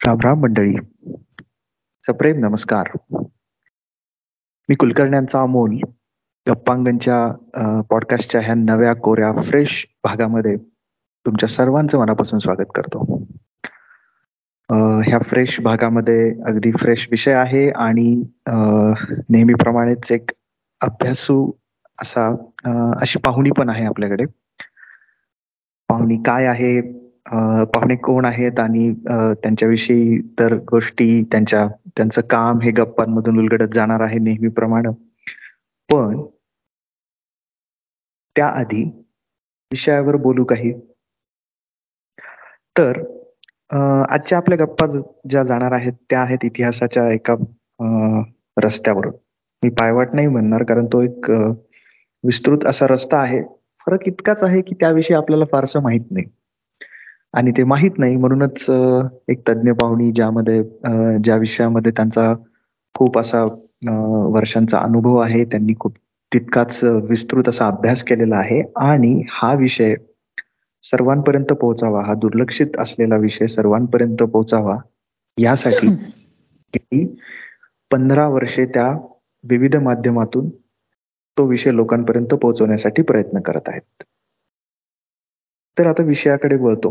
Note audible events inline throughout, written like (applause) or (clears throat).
राम राम मंडळी सप्रेम नमस्कार. मी कुलकर्ण्यांचा अमोल गप्पांगणच्या पॉडकास्टच्या ह्या नव्या कोऱ्या फ्रेश भागामध्ये तुमच्या सर्वांचं मनापासून स्वागत करतो. ह्या फ्रेश भागामध्ये अगदी फ्रेश विषय आहे आणि नेहमीप्रमाणेच एक अभ्यासू असा अशी पाहुणी पण आहे आपल्याकडे. पाहुणी काय आहे पाहुणे कोण आहेत आणि त्यांच्याविषयी तर गोष्टी त्यांच्या त्यांचं काम हे गप्पांमधून उलगडत जाणार आहे नेहमीप्रमाणे. पण त्याआधी विषयावर बोलू काही. तर आजच्या आपल्या गप्पा ज्या जाणार आहेत त्या आहेत इतिहासाच्या एका रस्त्यावर. मी पायवाट नाही म्हणणार कारण तो एक विस्तृत असा रस्ता आहे. फरक इतकाच आहे की त्याविषयी आपल्याला फारसं माहीत नाही. आणि ते माहीत नाही. म्हणूनच एक तज्ज्ञ पाहुणी ज्यामध्ये ज्या विषयामध्ये त्यांचा खूप असा वर्षांचा अनुभव आहे त्यांनी खूप तितकाच विस्तृत असा अभ्यास केलेला आहे. आणि हा विषय सर्वांपर्यंत पोहोचावा हा दुर्लक्षित असलेला विषय सर्वांपर्यंत पोहोचावा यासाठी (clears throat) पंधरा वर्षे त्या विविध माध्यमातून तो विषय लोकांपर्यंत पोहोचवण्यासाठी प्रयत्न करत आहेत. तर आता विषयाकडे वळतो.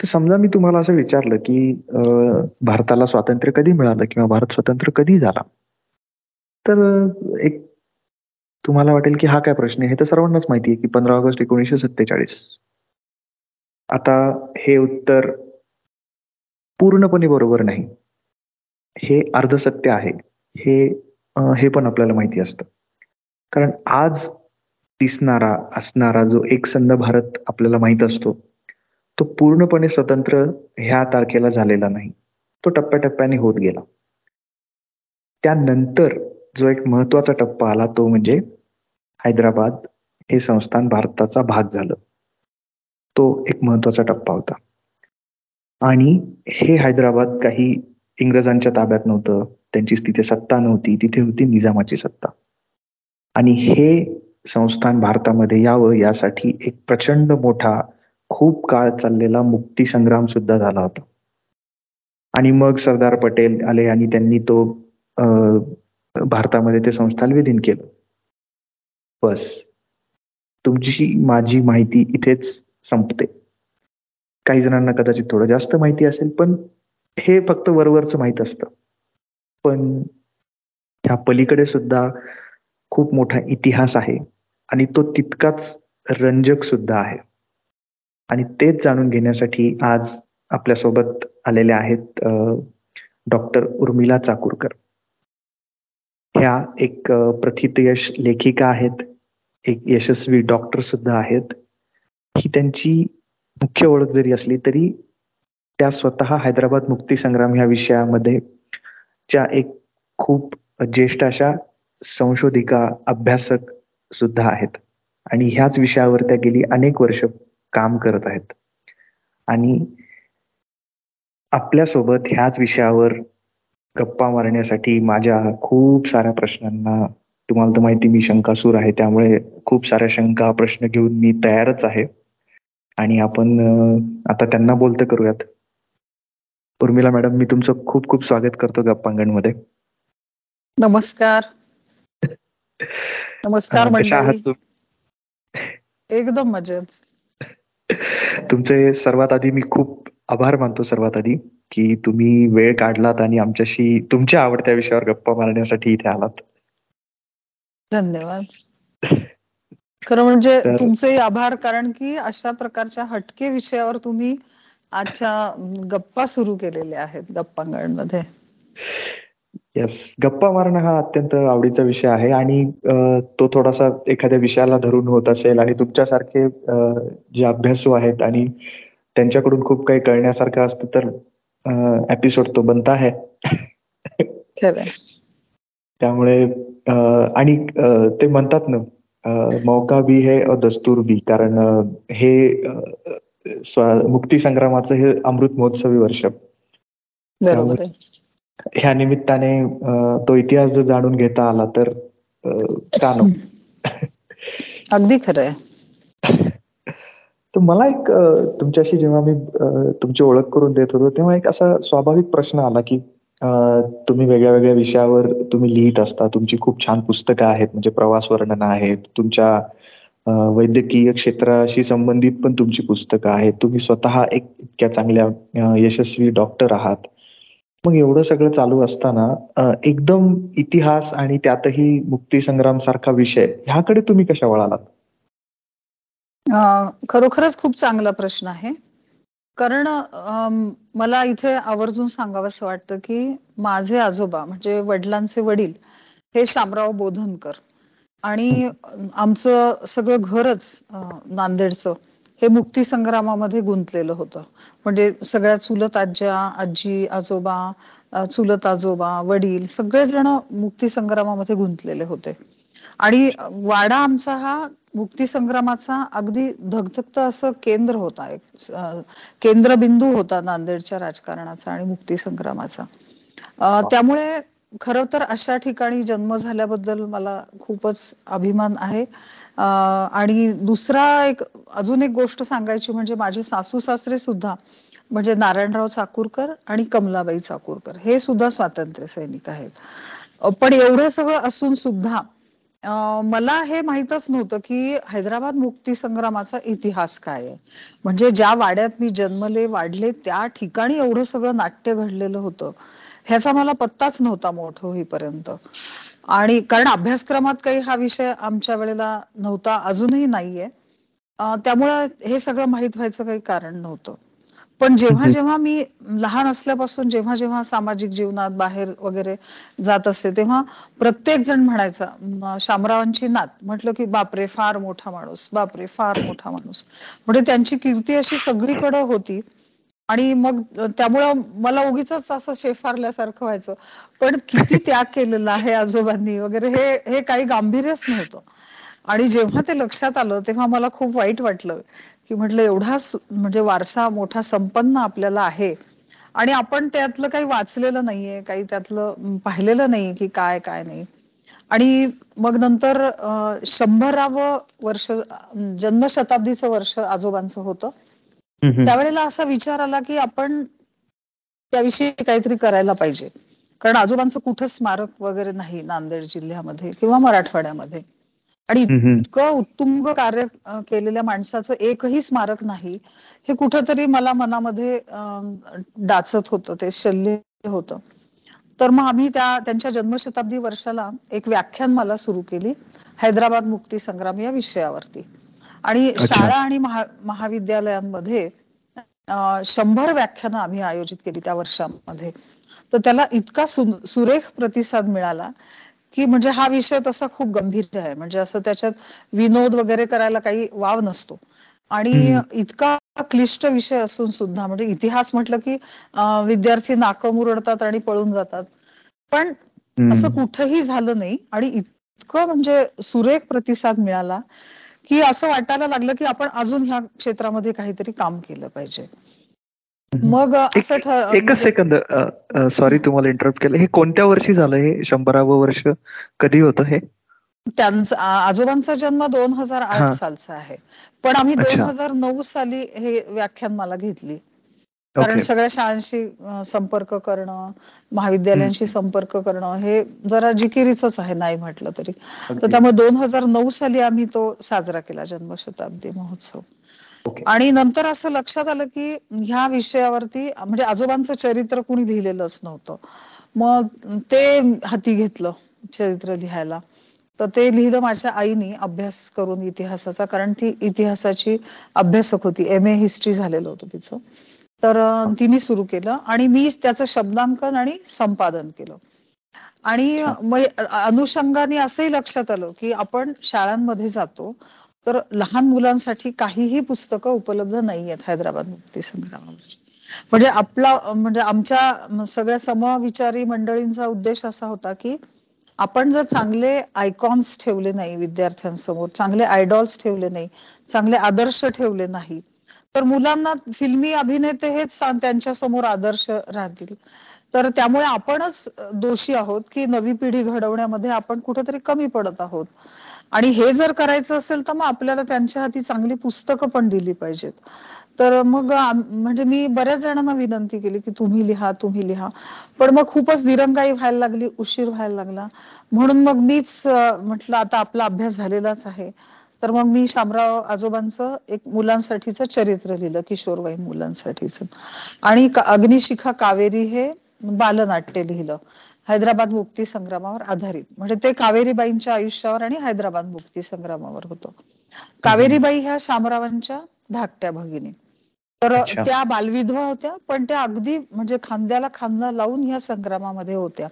तर समजा मी तुम्हाला असं विचारलं की भारताला स्वातंत्र्य कधी मिळालं किंवा भारत स्वतंत्र कधी झाला? तर एक तुम्हाला वाटेल की हा काय प्रश्न आहे? हे तर सर्वांनाच माहिती आहे की पंधरा ऑगस्ट एकोणीसशे सत्तेचाळीस. आता हे उत्तर पूर्णपणे बरोबर नाही. हे अर्धसत्य आहे. हे हे पण आपल्याला माहिती असतं. कारण आज दिसणारा असणारा जो एकसंध भारत आपल्याला माहीत असतो तो पूर्णपणे स्वतंत्र ह्या तारखेला झालेला नाही. तो टप्प्याटप्प्याने होत गेला. त्यानंतर जो एक महत्त्वाचा टप्पा आला तो म्हणजे हैदराबाद हे संस्थान भारताचा भाग झालं. तो एक महत्त्वाचा टप्पा होता. आणि हे हैदराबाद काही इंग्रजांच्या ताब्यात नव्हतं. त्यांची तिथे सत्ता नव्हती. तिथे होती निजामाची सत्ता. आणि हे संस्थान भारतामध्ये यावं यासाठी एक प्रचंड मोठा खूप काळ चाललेला मुक्ती संग्राम सुद्धा झाला होता. आणि मग सरदार पटेल आले आणि त्यांनी तो भारतामध्ये ते संस्थान विलीन केलं. बस. तुमची माझी माहिती इथेच संपते. काही जणांना कदाचित थोडं जास्त माहिती असेल पण हे फक्त वरवरच माहीत असतं. पण ह्या पलीकडे सुद्धा खूप मोठा इतिहास आहे आणि तो तितकाच रंजक सुद्धा आहे. आणि तेच जाणून घेण्यासाठी आज आपल्यासोबत आलेले आहेत डॉक्टर उर्मिला चाकूरकर. ह्या एक प्रथितयश लेखिका आहेत एक यशस्वी डॉक्टर सुद्धा आहेत. ही त्यांची मुख्य ओळख जरी असली तरी त्या स्वतः हैदराबाद मुक्ती संग्राम ह्या विषयामध्ये च्या एक खूप ज्येष्ठ अशा संशोधिका अभ्यासक सुद्धा आहेत. आणि ह्याच विषयावर त्या गेली अनेक वर्ष काम करत आहेत. आणि आपल्यासोबत ह्याच विषयावर गप्पा मारण्यासाठी माझ्या खूप साऱ्या प्रश्नांना तुम्हाला तर माहिती मी शंकासूर आहे त्यामुळे खूप साऱ्या शंका प्रश्न घेऊन मी तयारच आहे. आणि आपण आता त्यांना बोलतं करूयात. उर्मिला मॅडम मी तुमचं खूप खूप स्वागत करतो गप्पांगणमध्ये नमस्कार (laughs) नमस्कार एकदम मजेत. तुमचे सर्वात आधी मी खूप आभार मानतो सर्वात आधी की तुम्ही वेळ काढलात आणि आमच्याशी तुमच्या आवडत्या विषयावर गप्पा मारण्यासाठी इथे आलात. धन्यवाद. खरं म्हणजे तुमचे आभार कारण की अशा प्रकारच्या हटके विषयावर तुम्ही आजच्या गप्पा सुरू केलेल्या आहेत गप्पांगणमध्ये. येस गप्पा मारणं हा अत्यंत आवडीचा विषय आहे आणि तो थोडासा एखाद्या विषयाला धरून होत असेल आणि तुमच्यासारखे जे अभ्यासू आहेत आणि त्यांच्याकडून खूप काही कळण्यासारखं असतं तर एपिसोड तो बनता आहे. त्यामुळे आणि ते म्हणतात ना मौका बी है और दस्तूर बी कारण हे मुक्ती संग्रामाचं हे अमृत महोत्सवी वर्ष. ह्या निमित्ताने तो इतिहास जर जाणून घेता आला तर का अगदी खरंय. तर मला एक तुमच्याशी जेव्हा मी तुमची ओळख करून देत होतो तेव्हा एक असा स्वाभाविक प्रश्न आला की तुम्ही वेगळ्या वेगळ्या विषयावर तुम्ही लिहित असता तुमची खूप छान पुस्तकं आहेत म्हणजे प्रवास वर्णन आहेत तुमच्या वैद्यकीय क्षेत्राशी संबंधित पण तुमची पुस्तकं आहेत तुम्ही स्वतः एक इतक्या चांगल्या यशस्वी डॉक्टर आहात. मग एवढं सगळं चालू असताना एकदम इतिहास आणि त्यातही मुक्तीसंग्राम सारखा विषय ह्याकडे तुम्ही कशा वळालात? खरोखरच खूप चांगला प्रश्न आहे. कारण मला इथे आवर्जून सांगावंसं वाटतं की माझे आजोबा म्हणजे वडिलांचे वडील हे शामराव बोधनकर आणि आमचं सगळं घरच नांदेडचं हे मुक्ती संग्रामामध्ये गुंतलेलं होतं. म्हणजे सगळ्या चुलत आज्या आजी आजोबा चुलत आजोबा वडील सगळेजण मुक्ती संग्रामामध्ये गुंतलेले होते. आणि वाडा आमचा हा मुक्ती संग्रामाचा अगदी धगधगत असं केंद्र होता. एक केंद्रबिंदू होता नांदेडच्या राजकारणाचा आणि मुक्ती संग्रामाचा त्यामुळे खर तर अशा ठिकाणी जन्म झाल्याबद्दल मला खूपच अभिमान आहे. आणि दुसरा एक अजून एक गोष्ट सांगायची म्हणजे माझे सासू सासरे सुद्धा म्हणजे नारायणराव चाकूरकर आणि कमलाबाई चाकूरकर हे सुद्धा स्वातंत्र्य सैनिक आहेत. पण एवढं सगळं असून सुद्धा मला हे माहीतच नव्हतं की हैदराबाद मुक्ती संग्रामाचा इतिहास काय आहे. म्हणजे ज्या वाड्यात मी जन्मले वाढले त्या ठिकाणी एवढं सगळं नाट्य घडलेलं होतं ह्याचा मला पत्ताच नव्हता मोठं होईपर्यंत. आणि कारण अभ्यासक्रमात काही हा विषय आमच्या वेळेला नव्हता अजूनही नाहीये. त्यामुळं हे सगळं माहीत व्हायचं काही कारण नव्हतं. पण जेव्हा जेव्हा मी लहान असल्यापासून जेव्हा जेव्हा सामाजिक जीवनात बाहेर वगैरे जात असते तेव्हा प्रत्येक जण म्हणायचा शामरावांची नात. म्हटलं की बापरे फार मोठा माणूस बापरे फार मोठा माणूस. म्हणजे त्यांची कीर्ती अशी सगळीकडे होती. आणि मग त्यामुळं मला उगीच असं शेफारल्यासारखं व्हायचं. पण किती त्याग केलेला आहे आजोबांनी वगैरे हे हे काही गांभीर्यच नव्हतं. आणि जेव्हा ते लक्षात आलं तेव्हा मला खूप वाईट वाटलं. की म्हटलं एवढा म्हणजे वारसा मोठा संपन्न आपल्याला आहे. आणि आपण त्यातलं काही वाचलेलं नाहीये काही त्यातलं पाहिलेलं नाही की काय काय नाही. आणि मग नंतर शंभरावं वर्ष जन्मशताब्दीचं वर्ष आजोबांचं होतं. त्यावेळेला असा विचार आला की आपण त्याविषयी काहीतरी करायला पाहिजे. कारण आजोबांचं कुठं स्मारक वगैरे नाही नांदेड जिल्ह्यामध्ये किंवा मराठवाड्यामध्ये. आणि इतकं उत्तुंग कार्य केलेल्या माणसाचं एकही स्मारक नाही हे कुठंतरी मला मनामध्ये डाचत होतं ते शल्य होतं. तर मग आम्ही त्या त्यांच्या जन्मशताब्दी वर्षाला एक व्याख्यान मला सुरू केली हैदराबाद मुक्ती संग्राम या विषयावरती. आणि शाळा आणि महाविद्यालयांमध्ये शंभर व्याख्यानं आम्ही आयोजित केली त्या वर्षामध्ये. तर त्याला इतका सुरेख प्रतिसाद मिळाला की म्हणजे हा विषय तसा खूप गंभीर आहे. म्हणजे असं त्याच्यात विनोद वगैरे करायला काही वाव नसतो. आणि इतका क्लिष्ट विषय असून सुद्धा म्हणजे इतिहास म्हटलं की विद्यार्थी नाकं मुरडतात आणि पळून जातात. पण असं कुठंही झालं नाही आणि इतकं म्हणजे सुरेख प्रतिसाद मिळाला की असं वाटायला लागलं की आपण अजून ह्या क्षेत्रामध्ये काहीतरी काम केलं पाहिजे. मग असं एकच म्हणजे सेकंद सॉरी तुम्हाला इंटरप्ट केलं. हे कोणत्या वर्षी झालं? हे शंभरावं वर्ष कधी होतं हे? त्यांचा आजोबांचा जन्म दोन हजार आठ सालचा आहे. पण आम्ही दोन हजार नऊ साली हे व्याख्यान मला घेतली. कारण सगळ्या शाळांशी संपर्क करणं महाविद्यालयांशी संपर्क करणं हे जरा जिकिरीच आहे नाही म्हटलं तरी. तर त्यामुळे दोन हजार नऊ साली आम्ही तो साजरा केला जन्मशताब्दी महोत्सव. आणि नंतर असं लक्षात आलं की ह्या विषयावरती म्हणजे आजोबांचं चरित्र कुणी लिहिलेलंच नव्हतं. मग ते हाती घेतलं चरित्र लिहायला. तर ते लिहिलं माझ्या आईनी अभ्यास करून इतिहासाचा कारण ती इतिहासाची अभ्यासक होती. एम ए हिस्ट्री झालेलं होतं तिचं. तर तिने सुरू केलं आणि मी त्याचं शब्दांकन आणि संपादन केलं. आणि अनुषंगाने असंही लक्षात आलं की आपण शाळांमध्ये जातो तर लहान मुलांसाठी काहीही पुस्तकं उपलब्ध नाही आहेत हैदराबाद मुक्ती संग्रामामध्ये. म्हणजे आपला म्हणजे आमच्या सगळ्या समविचारी मंडळींचा उद्देश असा होता की आपण जर चांगले आयकॉन्स ठेवले नाही विद्यार्थ्यांसमोर चांगले आयडॉल्स ठेवले नाही चांगले आदर्श ठेवले नाही तर मुलांना फिल्मी अभिनेते हेच त्यांच्यासमोर आदर्श राहतील. तर त्यामुळे आपणच दोषी आहोत की नवी पिढी घडवण्यामध्ये आपण कुठेतरी कमी पडत आहोत. आणि हे जर करायचं असेल तर मग आपल्याला त्यांच्या हाती चांगली पुस्तकं पण दिली पाहिजेत. तर मग म्हणजे मी बऱ्याच जणांना विनंती केली की तुम्ही लिहा तुम्ही लिहा. पण मग खूपच दिरंगाई व्हायला लागली उशीर व्हायला लागला. म्हणून मग मीच म्हटलं आता आपला अभ्यास झालेलाच आहे. तर मग मी शामराव आजोबांचं एक मुलांसाठीचं चरित्र लिहिलं किशोरवयीन मुलांसाठीच. आणि अग्निशिखा कावेरी हे बालनाट्य लिहिलं हैदराबाद मुक्ती संग्रामावर आधारित. म्हणजे ते कावेरीबाईंच्या आयुष्यावर आणि हैदराबाद मुक्ती संग्रामावर होतं. कावेरीबाई ह्या शामरावांच्या धाकट्या भगिनी. तर त्या बालविधवा होत्या पण त्या अगदी म्हणजे खांद्याला खांदा लावून ह्या संग्रामामध्ये होत्या.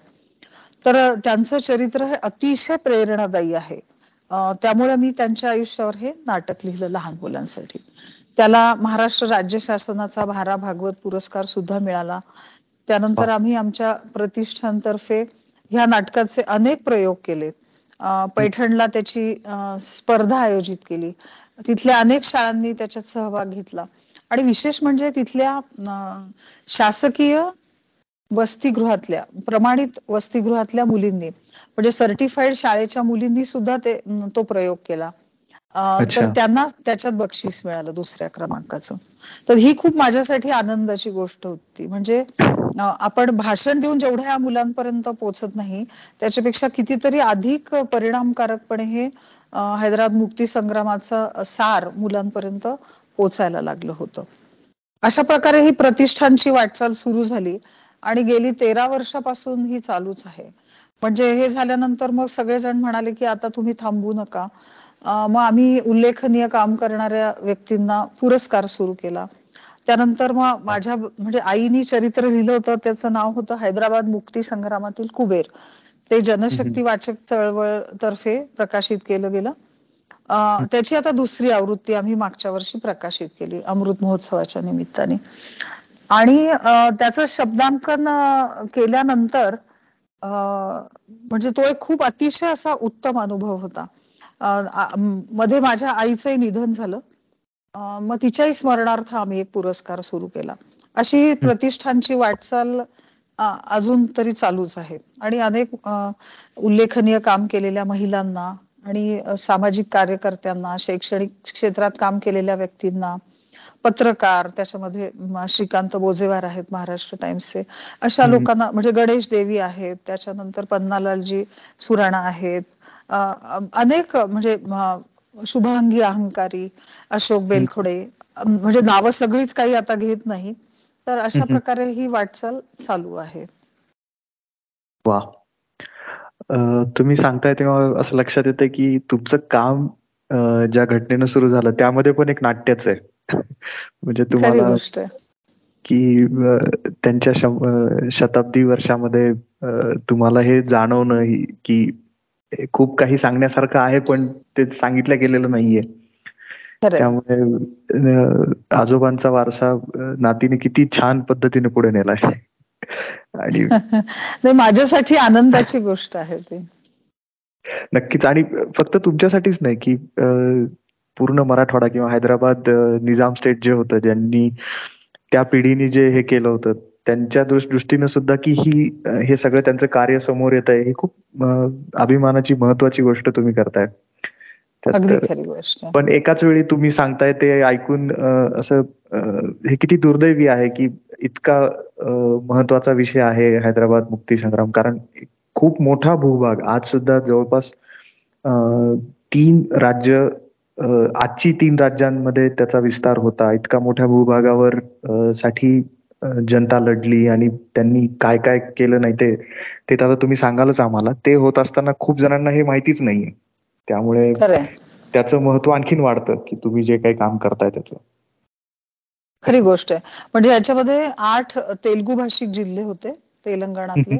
तर त्यांचं चरित्र हे अतिशय प्रेरणादायी आहे. त्यामुळे मी त्यांच्या आयुष्यावर हे नाटक लिहिलं लहान मुलांसाठी. त्याला महाराष्ट्र राज्य शासनाचा भारा भागवत पुरस्कार सुद्धा मिळाला. त्यानंतर आम्ही आमच्या प्रतिष्ठानतर्फे ह्या नाटकाचे अनेक प्रयोग केले. पैठणला त्याची स्पर्धा आयोजित केली. तिथल्या अनेक शाळांनी त्याच्यात सहभाग घेतला. आणि विशेष म्हणजे तिथल्या शासकीय वसतिगृहातल्या प्रमाणित वसतिगृहातल्या मुलींनी म्हणजे सर्टिफाईड शाळेच्या मुलींनी सुद्धा ते तो प्रयोग केला. तर त्यांना त्याच्यात बक्षीस मिळालं दुसऱ्या क्रमांकाचं. तर ही खूप माझ्यासाठी आनंदाची गोष्ट होती. म्हणजे आपण भाषण देऊन जेवढ्या मुलांपर्यंत पोहोचत नाही त्याच्यापेक्षा कितीतरी अधिक परिणामकारकपणे हे हैदराबाद मुक्ती संग्रामाचा सार मुलांपर्यंत पोचायला लागलं होतं. अशा प्रकारे ही प्रतिष्ठानची वाटचाल सुरू झाली. आणि गेली तेरा वर्षापासून ही चालूच आहे. म्हणजे हे झाल्यानंतर मग सगळेजण म्हणाले की आता तुम्ही थांबू नका. मग आम्ही उल्लेखनीय काम करणाऱ्या व्यक्तींना पुरस्कार सुरू केला. त्यानंतर मग माझ्या म्हणजे आईनी चरित्र लिहिलं होतं. त्याचं नाव होतं हैदराबाद मुक्ती संग्रामातील कुबेर. ते जनशक्ती वाचक चळवळ तर्फे प्रकाशित केलं गेलं. त्याची आता दुसरी आवृत्ती आम्ही मागच्या वर्षी प्रकाशित केली अमृत महोत्सवाच्या निमित्ताने. आणि त्याचं शब्दांकन केल्यानंतर म्हणजे तो एक खूप अतिशय असा उत्तम अनुभव होता. मध्ये माझ्या आईचंही निधन झालं. मग तिच्याही स्मरणार्थ आम्ही एक पुरस्कार सुरू केला. अशी प्रतिष्ठानची वाटचाल अजून तरी चालूच आहे. आणि अनेक उल्लेखनीय काम केलेल्या महिलांना आणि सामाजिक कार्यकर्त्यांना शैक्षणिक क्षेत्रात काम केलेल्या व्यक्तींना पत्रकार त्याच्यामध्ये श्रीकांत बोजेवार आहेत महाराष्ट्र टाइम्सचे. अशा लोकांना म्हणजे गणेश देवी आहेत त्याच्यानंतर पन्नालालजी सुराणा आहेत अनेक म्हणजे शुभांगी अहंकारी अशोक बेलखोडे म्हणजे नावं सगळीच काही आता घेत नाही तर अशा प्रकारे ही वाटचाल चालू आहे. वा. तुम्ही सांगताय तेव्हा असं लक्षात येतं की तुमचं काम ज्या घटनेनं सुरू झालं त्यामध्ये पण एक नाट्यच आहे. (laughs) म्हणजे तुम्हाला की त्यांच्या शताब्दी वर्षामध्ये तुम्हाला हे जाणवणं की खूप काही सांगण्यासारखं आहे पण ते सांगितलं गेलेलं नाहीये. त्यामुळे आजोबांचा वारसा नातीने किती छान पद्धतीने पुढे नेलाय. आणि (laughs) माझ्यासाठी आनंदाची गोष्ट आहे ती. नक्कीच. आणि फक्त तुमच्यासाठीच नाही की पूर्ण मराठवाडा किंवा हैदराबाद निजाम स्टेट जे होतं ज्यांनी त्या पिढीने जे हे केलं होतं त्यांच्या दृष्टीनं सुद्धा की ही हे सगळं त्यांचं कार्य समोर येत आहे ही खूप अभिमानाची महत्वाची गोष्ट तुम्ही करताय. पण एकाच वेळी तुम्ही सांगताय ते ऐकून असं हे किती दुर्दैवी आहे की इतका महत्त्वाचा विषय आहे हैदराबाद मुक्ती संग्राम कारण खूप मोठा भूभाग. आज सुद्धा जवळपास तीन राज्य आजची तीन राज्यांमध्ये त्याचा विस्तार होता. इतका मोठ्या भूभागावर साठी जनता लढली आणि त्यांनी काय काय केलं नाही ते ते आता तुम्ही सांगालच आम्हाला. ते होत असताना खूप जणांना हे माहितीच नाहीये. त्यामुळे त्याचं महत्त्व आणखीन वाढतं की तुम्ही जे काही काम करताय त्याचं. खरी गोष्ट आहे. म्हणजे याच्यामध्ये आठ तेलगू भाषिक जिल्हे होते तेलंगणातले.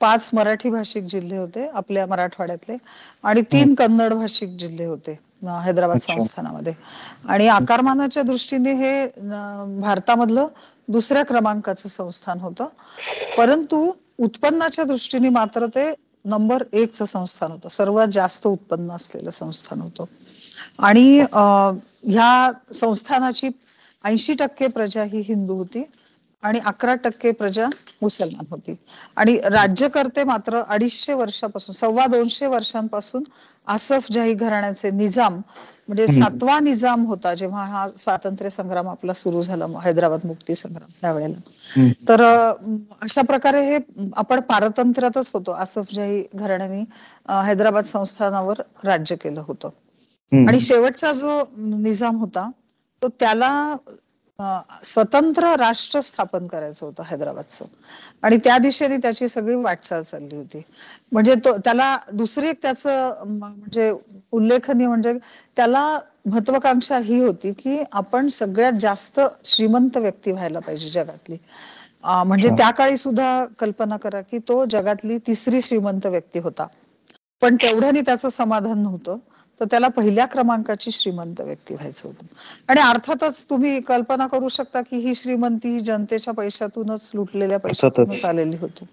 पाच मराठी भाषिक जिल्हे होते आपल्या मराठवाड्यातले. आणि तीन कन्नड भाषिक जिल्हे होते. हैदराबाद संस्थानामध्ये. आणि आकारमानाच्या दृष्टीने हे भारतामधलं दुसऱ्या क्रमांकाचं संस्थान होतं. परंतु उत्पन्नाच्या दृष्टीने मात्र ते नंबर एकचं संस्थान होतं. सर्वात जास्त उत्पन्न असलेलं संस्थान होतं. आणि ह्या संस्थानाची ऐंशी टक्के प्रजा ही हिंदू होती. आणि अकरा टक्के प्रजा मुसलमान होती. आणि राज्यकर्ते मात्र अडीचशे वर्षापासून सव्वा दोनशे वर्षांपासून आसफ जाही घराण्याचे निजाम म्हणजे सातवा निजाम होता जेव्हा हा स्वातंत्र्य संग्राम आपला सुरू झाला हैदराबाद मुक्ती संग्राम त्यावेळेला. तर अशा प्रकारे हे आपण पारतंत्र्यातच होतो. आसफ जाही घराण्याने हैदराबाद संस्थानावर राज्य केलं होतं. आणि शेवटचा जो निजाम होता तो त्याला स्वतंत्र राष्ट्र स्थापन करायचं होतं हैदराबादचं. आणि त्या दिशेने त्याची सगळी वाटचाल चालली होती. म्हणजे तो त्याला दुसरी एक त्याचं म्हणजे उल्लेखनीय म्हणजे त्याला महत्वाकांक्षा ही होती की आपण सगळ्यात जास्त श्रीमंत व्यक्ती व्हायला पाहिजे जगातली. म्हणजे त्या काळी सुद्धा कल्पना करा की तो जगातली तिसरी श्रीमंत व्यक्ती होता. पण तेवढ्याने त्याचं समाधान नव्हतं. तर त्याला पहिल्या क्रमांकाची श्रीमंत व्यक्ती व्हायचं होतं. आणि अर्थातच तुम्ही कल्पना करू शकता की ही श्रीमंती जनतेच्या पैशातूनच लुटलेल्या पैशातूनच आलेली होती.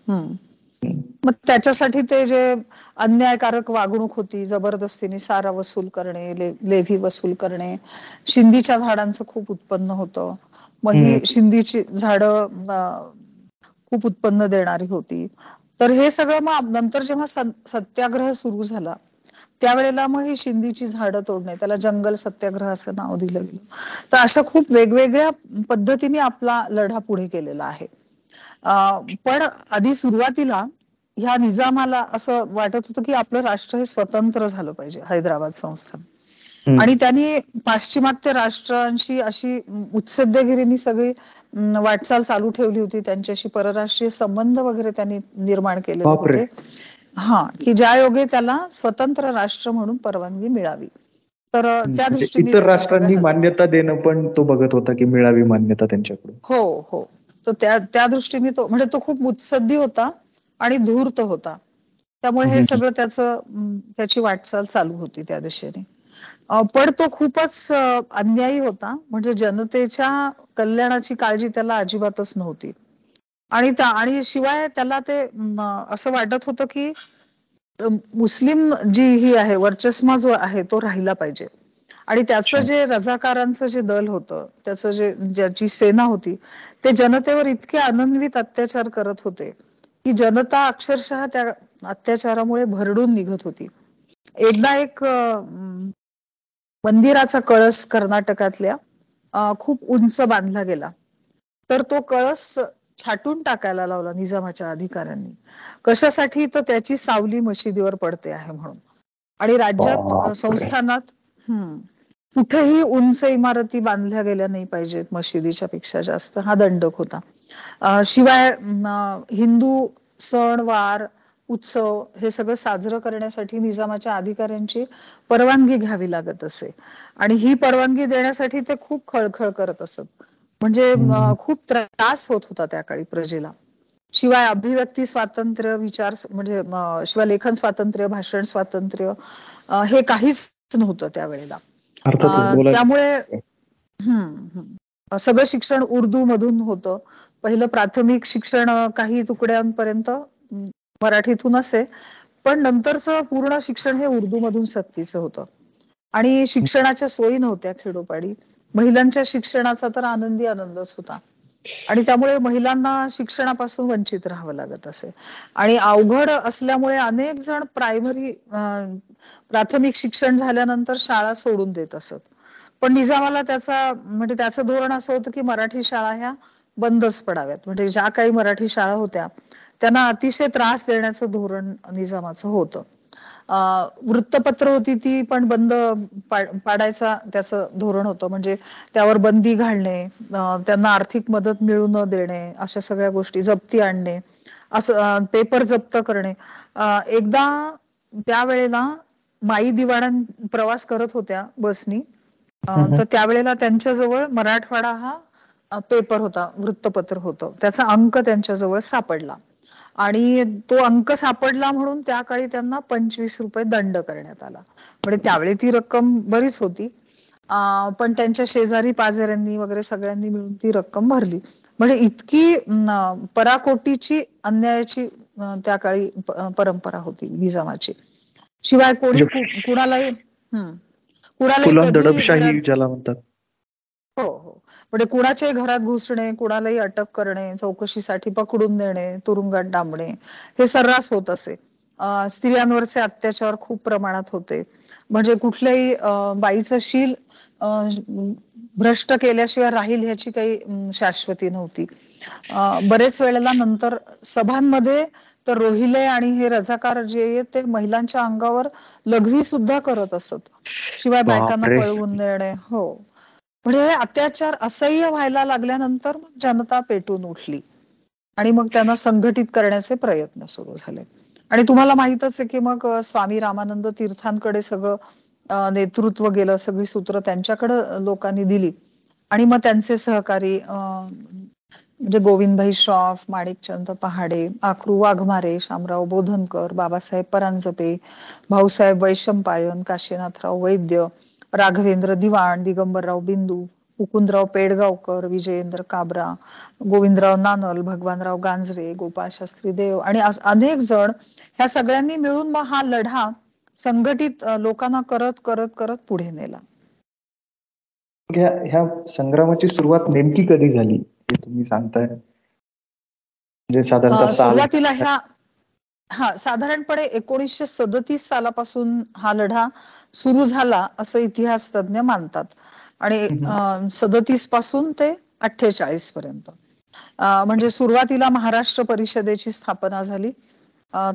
मग त्याच्यासाठी ते जे अन्यायकारक वागणूक होती जबरदस्तीने सारा वसूल करणे लेव्ही वसूल करणे शिंदीच्या झाडांचं खूप उत्पन्न होतं. मग ही शिंदीची झाडं खूप उत्पन्न देणारी होती. तर हे सगळं मग नंतर जेव्हा सत्याग्रह सुरू झाला त्यावेळेला मग ही शिंदीची झाडं तोडणे त्याला जंगल सत्याग्रह असं नाव दिलं गेलं. तर अशा खूप वेगवेगळ्या पद्धतीने आपला लढा पुढे केलेला आहे. पण आधी सुरुवातीला ह्या निजामाला असं वाटत होतं की आपलं राष्ट्र हे स्वतंत्र झालं पाहिजे हैदराबाद संस्थान. आणि त्यांनी पाश्चिमात्य राष्ट्रांशी अशी उत्सद्यगिरीनी सगळी वाटचाल चालू ठेवली होती. त्यांच्याशी परराष्ट्रीय संबंध वगैरे त्यांनी निर्माण केले होते. हा की ज्या योगे त्याला स्वतंत्र राष्ट्र म्हणून परवानगी मिळावी. तर त्या म्हणजे दृष्टीने इतर राष्ट्रांनी मान्यता देणं पण तो बघत होता की मिळावी मान्यता त्यांच्याकडून. हो हो. तर त्या त्या दृष्टीने तो म्हणजे तो खूप मुत्सद्दी होता आणि धूर्त होता. त्यामुळे हे सगळं त्याचं त्याची वाटचाल चालू होती त्या दिशेने. पण तो खूपच अन्यायी होता. म्हणजे जनतेच्या कल्याणाची काळजी त्याला अजिबातच नव्हती. आणि आणि शिवाय त्याला ते असं वाटत होतं की मुस्लिम जी ही आहे वर्चस्व जो आहे तो राहिला पाहिजे. आणि त्याचं जे रजाकारांचं जे दल होतं त्याचं जे ज्याची सेना होती ते जनतेवर इतके आनंदवित अत्याचार करत होते की जनता अक्षरशः त्या अत्याचारामुळे भरडून निघत होती. एकदा एक मंदिराचा कळस कर्नाटकातल्या खूप उंच बांधला गेला. तर तो कळस छाटून टाकायला लावला निजामाच्या अधिकाऱ्यांनी. कशासाठी? तर त्याची सावली मशिदीवर पडते आहे म्हणून. आणि राज्यात संस्थानात कुठेही उंच इमारती बांधल्या गेल्या नाही पाहिजेत मशिदीच्या पेक्षा जास्त. हा दंडक होता. शिवाय हिंदू सण वार उत्सव हे सगळं साजरं करण्यासाठी निजामाच्या अधिकाऱ्यांची परवानगी घ्यावी लागत असे. आणि ही परवानगी देण्यासाठी ते खूप खळखळ करत असत. म्हणजे खूप त्रास होत होता त्या काळी प्रजेला. शिवाय अभिव्यक्ती स्वातंत्र्य विचार म्हणजे शिवाय लेखन स्वातंत्र्य भाषण स्वातंत्र्य हे काहीच नव्हतं त्यावेळेला. त्यामुळे हम्म सगळं शिक्षण उर्दू मधून होतं. पहिलं प्राथमिक शिक्षण काही तुकड्यांपर्यंत मराठीतून असे पण नंतरचं पूर्ण शिक्षण हे उर्दू मधून सक्तीचं होतं. आणि शिक्षणाच्या सोयी नव्हत्या खेडोपाडी. महिलांच्या शिक्षणाचा तर आनंदी आनंदच होता. आणि त्यामुळे महिलांना शिक्षणापासून वंचित राहावं लागत असे. आणि अवघड असल्यामुळे अनेक जण प्रायमरी प्राथमिक शिक्षण झाल्यानंतर शाळा सोडून देत असत. पण निजामाला त्याचा म्हणजे त्याचं धोरण असं होतं की मराठी शाळा ह्या बंदच पडाव्यात. म्हणजे ज्या काही मराठी शाळा होत्या त्यांना अतिशय त्रास देण्याचं धोरण निजामाचं होतं. वृत्तपत्र होती ती पण बंद पाडायचा त्याचं धोरण होतं. म्हणजे त्यावर बंदी घालणे त्यांना आर्थिक मदत मिळू न देणे अशा सगळ्या गोष्टी जप्ती आणणे असं पेपर जप्त करणे. एकदा त्यावेळेला माई दिवाणां प्रवास करत होत्या बसनी. तर त्यावेळेला त्यांच्याजवळ मराठवाडा हा पेपर होता वृत्तपत्र होतं. त्याचा अंक त्यांच्याजवळ सापडला. आणि तो अंक सापडला म्हणून त्या काळी त्यांना पंचवीस रुपये दंड करण्यात आला. म्हणजे त्यावेळी ती रक्कम बरीच होती. पण त्यांच्या शेजारी पाजाऱ्यांनी वगैरे सगळ्यांनी मिळून ती रक्कम भरली. म्हणजे इतकी पराकोटीची अन्यायाची त्या काळी परंपरा होती निजामाची. शिवाय कोणी कुणालाही कुणालाही हो हो. म्हणजे कुणाच्याही घरात घुसणे कुणालाही अटक करणे चौकशीसाठी पकडून देणे तुरुंगात डांबणे हे सर्रास होत असे. स्त्रियांवरचे अत्याचार खूप प्रमाणात होते. म्हणजे कुठल्याही बाईचं शील भ्रष्ट केल्याशिवाय राहील ह्याची काही शाश्वती नव्हती. बरेच वेळेला नंतर सभांमध्ये तर रोहिले आणि हे रजाकार जे आहेत ते महिलांच्या अंगावर लघवी सुद्धा करत असत. शिवाय बायकांना पळवून देणे हो. म्हणजे हे अत्याचार असह्य व्हायला लागल्यानंतर मग जनता पेटून उठली. आणि मग त्यांना संघटित करण्याचे प्रयत्न सुरू झाले. आणि तुम्हाला माहितच आहे की मग स्वामी रामानंद तीर्थांकडे सगळं नेतृत्व गेलं सगळी सूत्र त्यांच्याकडे लोकांनी दिली. आणि मग त्यांचे सहकारी म्हणजे गोविंदभाई श्रॉफ माणिकचंद पहाडे आखरू वाघमारे शामराव बोधनकर बाबासाहेब परांजपे भाऊसाहेब वैशंपायन काशीनाथराव वैद्य राघवेंद्र दिवाण दिगंबरराव बिंदू मुकुंदराव पेडगावकर विजयेंद्र काबरा गोविंदराव नानल भगवानराव गांजवे गोपाळ शास्त्री देव आणि अनेक जण ह्या सगळ्यांनी मिळून मग हा लढा संघटित लोकांना करत करत करत पुढे नेला. ह्या संग्रामाची सुरुवात नेमकी कधी झाली हे तुम्ही सांगताय? म्हणजे साधारणतः सुरुवातीला ह्या हा साधारणपणे एकोणीसशे सदतीस सालापासून हा लढा सुरू झाला असं इतिहास तज्ञ मानतात. आणि सदतीसपासून ते अठ्ठेचाळीस पर्यंत. म्हणजे सुरुवातीला महाराष्ट्र परिषदेची स्थापना झाली.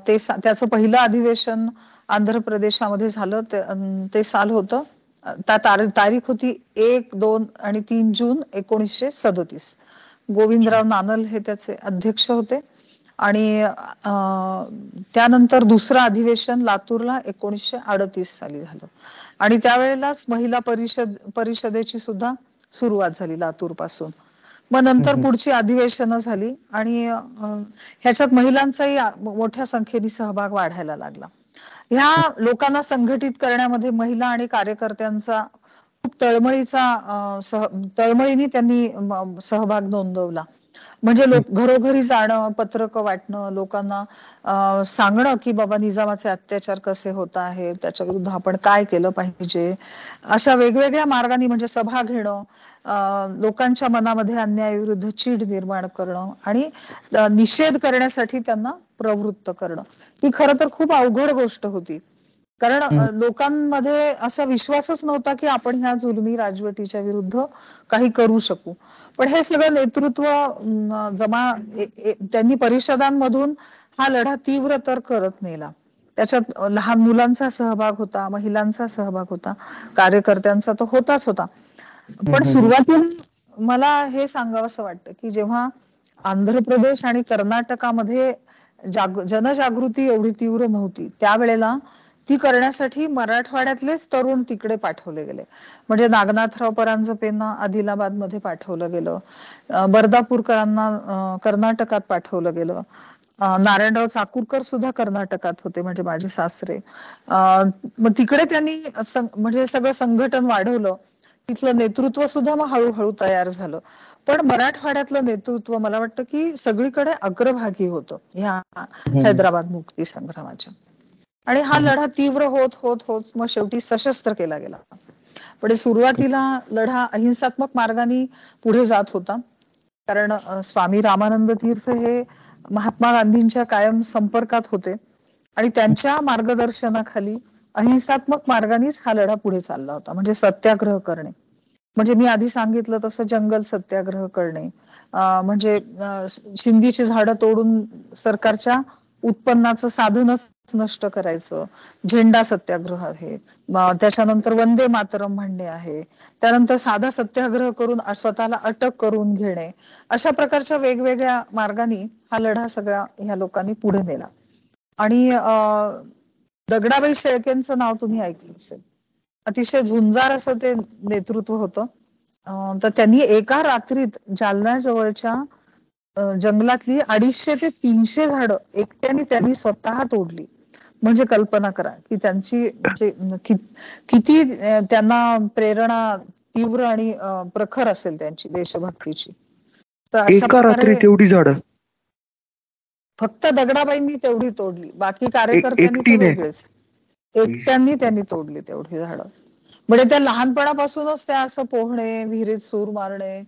ते त्याचं पहिलं अधिवेशन आंध्र प्रदेशामध्ये झालं. ते साल होतं. त्या तारीख होती एक दोन आणि तीन जून एकोणीसशे सदतीस. गोविंदराव नानल हे त्याचे अध्यक्ष होते. आणि त्यानंतर दुसरं अधिवेशन लातूरला एकोणीसशे अडतीस साली झालं. आणि त्यावेळेलाच महिला परिषद परिषदेची सुद्धा सुरुवात झाली लातूरपासून मग नंतर पुढची अधिवेशनं झाली आणि ह्याच्यात महिलांचाही मोठ्या संख्येने सहभाग वाढायला लागला. ह्या लोकांना संघटित करण्यामध्ये महिला आणि कार्यकर्त्यांचा खूप तळमळीचा तळमळीने त्यांनी सहभाग नोंदवला. म्हणजे लोक घरोघरी जाणं पत्रक वाटणं लोकांना सांगणं की बाबा निजामाचे अत्याचार कसे होत आहेत त्याच्या विरुद्ध आपण काय केलं पाहिजे? अशा वेगवेगळ्या मार्गाने म्हणजे सभा घेणं लोकांच्या मनामध्ये अन्यायाविरुद्ध चीड निर्माण करणं आणि निषेध करण्यासाठी त्यांना प्रवृत्त करणं. ही खरं तर खूप अवघड गोष्ट होती. कारण लोकांमध्ये असा विश्वासच नव्हता की आपण ह्या जुलमी राजवटीच्या विरुद्ध काही करू शकू. पण हे सगळं नेतृत्व जमा त्यांनी परिषदांमधून हा लढा तीव्र तर करत नेला. त्याच्यात लहान मुलांचा सहभाग होता महिलांचा सहभाग होता कार्यकर्त्यांचा तर होताच होता. पण सुरुवातीला मला हे सांगावं वाटतं की जेव्हा आंध्र प्रदेश आणि कर्नाटकामध्ये जाग जनजागृती एवढी तीव्र नव्हती त्यावेळेला ती करण्यासाठी मराठवाड्यातलेच तरुण तिकडे पाठवले गेले. म्हणजे नागनाथराव परांजपेंना आदिलाबादमध्ये पाठवलं गेलं. बर्दापूरकरांना कर्नाटकात पाठवलं गेलं. नारायणराव चाकूरकर सुद्धा कर्नाटकात होते म्हणजे माझे सासरे. मग तिकडे त्यांनी म्हणजे सगळं संघटन वाढवलं. तिथलं नेतृत्व सुद्धा मग हळूहळू तयार झालं. पण मराठवाड्यातलं नेतृत्व मला वाटतं की सगळीकडे अग्रभागी होतं ह्या हैदराबाद मुक्ती संग्रामाच्या. आणि हा लढा तीव्र होत होत होत मग शेवटी सशस्त्र केला गेला. पण सुरुवातीला लढा अहिंसात्मक मार्गाने पुढे जात होता. कारण स्वामी रामानंद तीर्थ हे महात्मा गांधींच्या कायम संपर्कात होते. आणि त्यांच्या मार्गदर्शनाखाली अहिंसात्मक मार्गानेच हा लढा पुढे चालला होता. म्हणजे सत्याग्रह करणे. म्हणजे मी आधी सांगितलं तसं जंगल सत्याग्रह करणे. म्हणजे शिंदीची झाडं तोडून सरकारच्या उत्पन्नाचं साधनच नष्ट करायचं. झेंडा सत्याग्रह आहे. त्याच्यानंतर वंदे मातरम म्हणणे आहे. त्यानंतर साधा सत्याग्रह करून स्वतःला अटक करून घेणे. अशा प्रकारच्या वेगवेगळ्या मार्गाने हा लढा सगळ्या ह्या लोकांनी पुढे नेला. आणि दगडाबाई शेळकेंचं नाव तुम्ही ऐकलं असेल. अतिशय झुंजार असं ते नेतृत्व होतं. तर त्यांनी एका रात्रीत जालना जवळच्या जंगलातली अडीचशे ते तीनशे झाडं एकट्याने त्यांनी स्वतः तोडली. म्हणजे कल्पना करा की त्यांची म्हणजे किती त्यांना प्रेरणा तीव्र आणि प्रखर असेल त्यांची देशभक्तीची. तर एका रात्री तेवढी झाडं. फक्त दगडाबाईंनी तेवढी तोडली. बाकी कार्यकर्त्यांनी वेगळेच. एकट्यांनी त्यांनी तोडली तेवढी झाडं. म्हणजे त्या लहानपणापासूनच त्या असं पोहणे विहिरीत सूर मारणे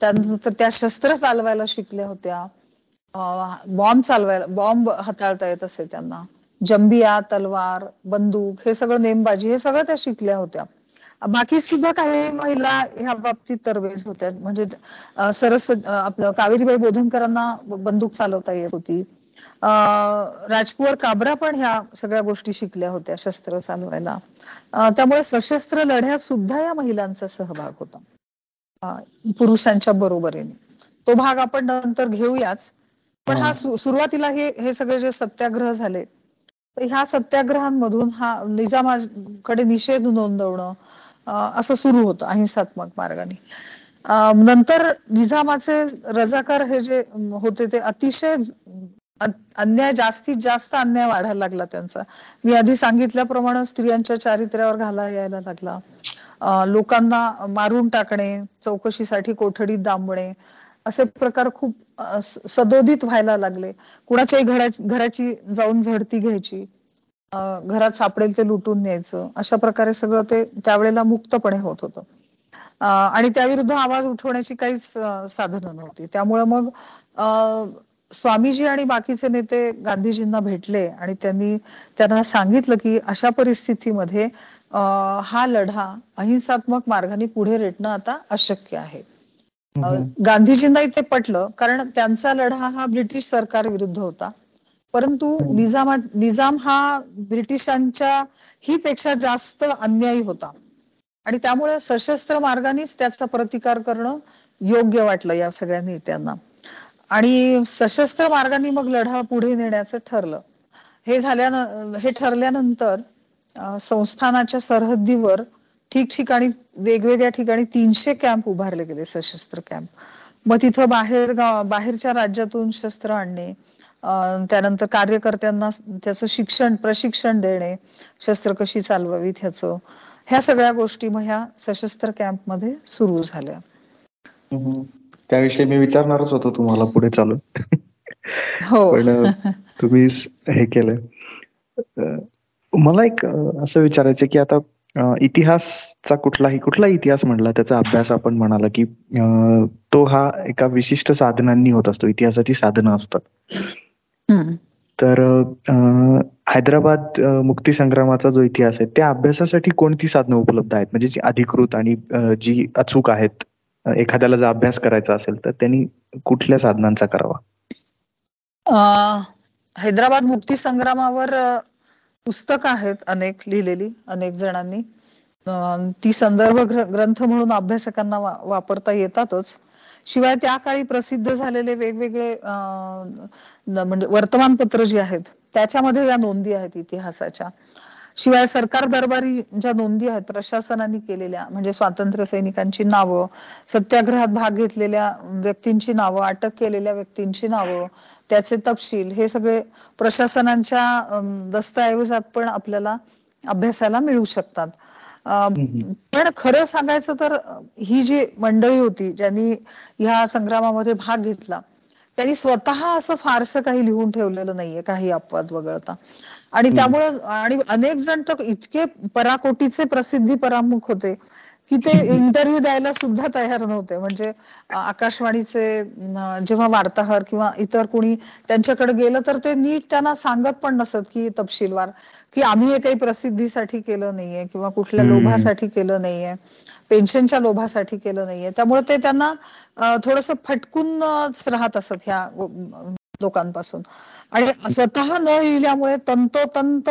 त्यानंतर त्या शस्त्र चालवायला शिकल्या होत्या. बॉम्ब चालवायला बॉम्ब हाताळता येत असे त्यांना. जंबिया तलवार बंदूक हे सगळं नेमबाजी हे सगळं त्या शिकल्या होत्या. बाकी सुद्धा काही महिला ह्या बाबतीत तरवेज होत्या. म्हणजे सरस्वती आपलं कावेरीबाई बोधनकरांना बंदूक चालवता येत होती. राजकुवर काबरा पण ह्या सगळ्या गोष्टी शिकल्या होत्या शस्त्र चालवायला. त्यामुळे सशस्त्र लढ्यात सुद्धा या महिलांचा सहभाग होता. पुरुषांच्या बरोबरीने. तो भाग आपण नंतर घेऊयाच. पण हा सुरुवातीला हे हे सगळे जे सत्याग्रह झाले ह्या सत्याग्रहांमधून हा निजामाकडे निषेध नोंदवणं असं सुरू होतं अहिंसात्मक मार्गाने. नंतर निजामाचे रजाकार हे जे होते ते अतिशय अन्याय जास्तीत जास्त अन्याय वाढायला लागला त्यांचा. मी आधी सांगितल्याप्रमाणे स्त्रियांच्या चारित्र्यावर घाला यायला लागला. लोकांना मारून टाकणे चौकशीसाठी कोठडीत दामणे असे प्रकार खूप सदोदित व्हायला लागले. कुणाच्याही घराची जाऊन झडती घ्यायची घरात सापडेल ते लुटून न्यायचं अशा प्रकारे सगळं ते त्यावेळेला मुक्तपणे होत होतं. आणि त्याविरुद्ध आवाज उठवण्याची काहीच साधनं नव्हती. त्यामुळे मग स्वामीजी आणि बाकीचे नेते गांधीजींना भेटले आणि त्यांनी त्यांना सांगितलं की अशा परिस्थितीमध्ये हा लढा अहिंसात्मक मार्गाने पुढे रेटणं आता अशक्य आहे. गांधीजींना ते पटलं कारण त्यांचा लढा हा ब्रिटिश सरकार विरुद्ध होता. परंतु निजामा निजाम हा ब्रिटिशांच्या ही पेक्षा जास्त अन्यायी होता. आणि त्यामुळे सशस्त्र मार्गानेच त्याचा प्रतिकार करणं योग्य वाटलं या सगळ्या नेत्यांना. आणि सशस्त्र मार्गाने मग लढा पुढे नेण्याचं ठरलं. हे झाल्यानं हे ठरल्यानंतर संस्थानाच्या सरहद्दीवर ठिकठिकाणी वेगवेगळ्या ठिकाणी तीनशे कॅम्प उभारले गेले सशस्त्र कॅम्प मग तिथं बाहेर बाहेरच्या राज्यातून शस्त्र आणणे त्यानंतर कार्यकर्त्यांना त्याचं शिक्षण प्रशिक्षण देणे शस्त्र कशी चालवावीत ह्याचं ह्या सगळ्या गोष्टी मग ह्या सशस्त्र कॅम्पमध्ये सुरू झाल्या. त्याविषयी मी विचारणारच होतो तुम्हाला पुढे चालू हो. पण तुम्ही हे केलं. मला एक असं विचारायचं की आता इतिहासचा कुठलाही कुठला इतिहास म्हणला त्याचा अभ्यास आपण म्हणाला की तो हा एका विशिष्ट साधनांनी होत असतो इतिहासाची साधनं असतात. तर हैदराबाद मुक्ती संग्रामाचा जो इतिहास आहे त्या अभ्यासासाठी कोणती साधनं उपलब्ध आहेत? म्हणजे जी अधिकृत आणि जी अचूक आहेत एखाद्याला जर अभ्यास करायचा असेल तर त्यांनी कुठल्या साधनांचा करावा? हैदराबाद मुक्ती संग्रामावर पुस्तक आहेत अनेक लिहिलेली अनेक जणांनी. ती संदर्भ ग्रंथ म्हणून अभ्यासकांना वापरता येतातच. शिवाय त्या काळी प्रसिद्ध झालेले वेगवेगळे म्हणजे वर्तमानपत्र जी आहेत त्याच्यामध्ये या नोंदी आहेत इतिहासाच्या. शिवाय सरकार दरबारी ज्या नोंदी आहेत प्रशासनाने केलेल्या म्हणजे स्वातंत्र्य सैनिकांची नावं सत्याग्रहात भाग घेतलेल्या व्यक्तींची नावं अटक केलेल्या व्यक्तींची नावं त्याचे तपशील हे सगळे प्रशासनाच्या दस्तऐवजात पण आपल्याला अभ्यासाला मिळू शकतात. पण खरं सांगायचं तर ही जी मंडळी होती ज्यांनी ह्या संग्रामामध्ये भाग घेतला त्यांनी स्वतः असं फारसं काही लिहून ठेवलेलं नाहीये काही अपवाद वगळता. आणि त्यामुळं आणि अनेक जण तर इतके पराकोटीचे प्रसिद्धी परामुख होते की ते (laughs) इंटरव्ह्यू द्यायला सुद्धा तयार नव्हते. म्हणजे आकाशवाणीचे जेव्हा वार्ताहर किंवा इतर कोणी त्यांच्याकडे गेलं तर ते नीट त्यांना सांगत पण नसत की तपशीलवार की आम्ही हे काही प्रसिद्धीसाठी केलं नाहीये किंवा कुठल्या लोभासाठी केलं नाहीये पेन्शनच्या लोभासाठी केलं नाहीये. त्यामुळे ते त्यांना थोडस फटकून राहत असत ह्या लोकांपासून. आणि स्वतः न लिहिल्यामुळे तंतोतंत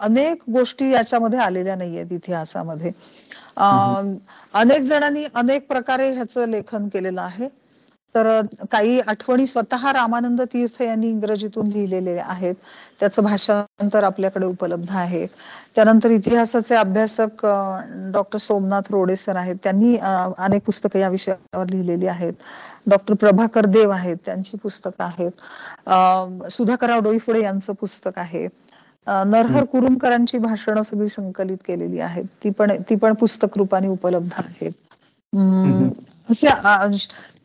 अनेक गोष्टी याच्यामध्ये आलेल्या नाहीयेत इतिहासामध्ये. अनेक जणांनी अनेक प्रकारे ह्याचं लेखन केलेलं आहे. तर काही आठवणी स्वतः रामानंद तीर्थ यांनी इंग्रजीतून लिहिलेले आहेत. त्याचं भाषांतर आपल्याकडे उपलब्ध आहे. त्यानंतर इतिहासाचे अभ्यासक डॉक्टर सोमनाथ रोडे सर आहेत. त्यांनी अनेक पुस्तकं या विषयावर लिहिलेली आहेत. डॉक्टर प्रभाकर देव आहेत त्यांची पुस्तकं आहेत. सुधाकरराव डोईफोडे यांचं पुस्तक आहे. नरहर कुरुमकरांची भाषणं सगळी संकलित केलेली आहेत. ती पण ती पण पुस्तक रूपाने उपलब्ध आहेत. असे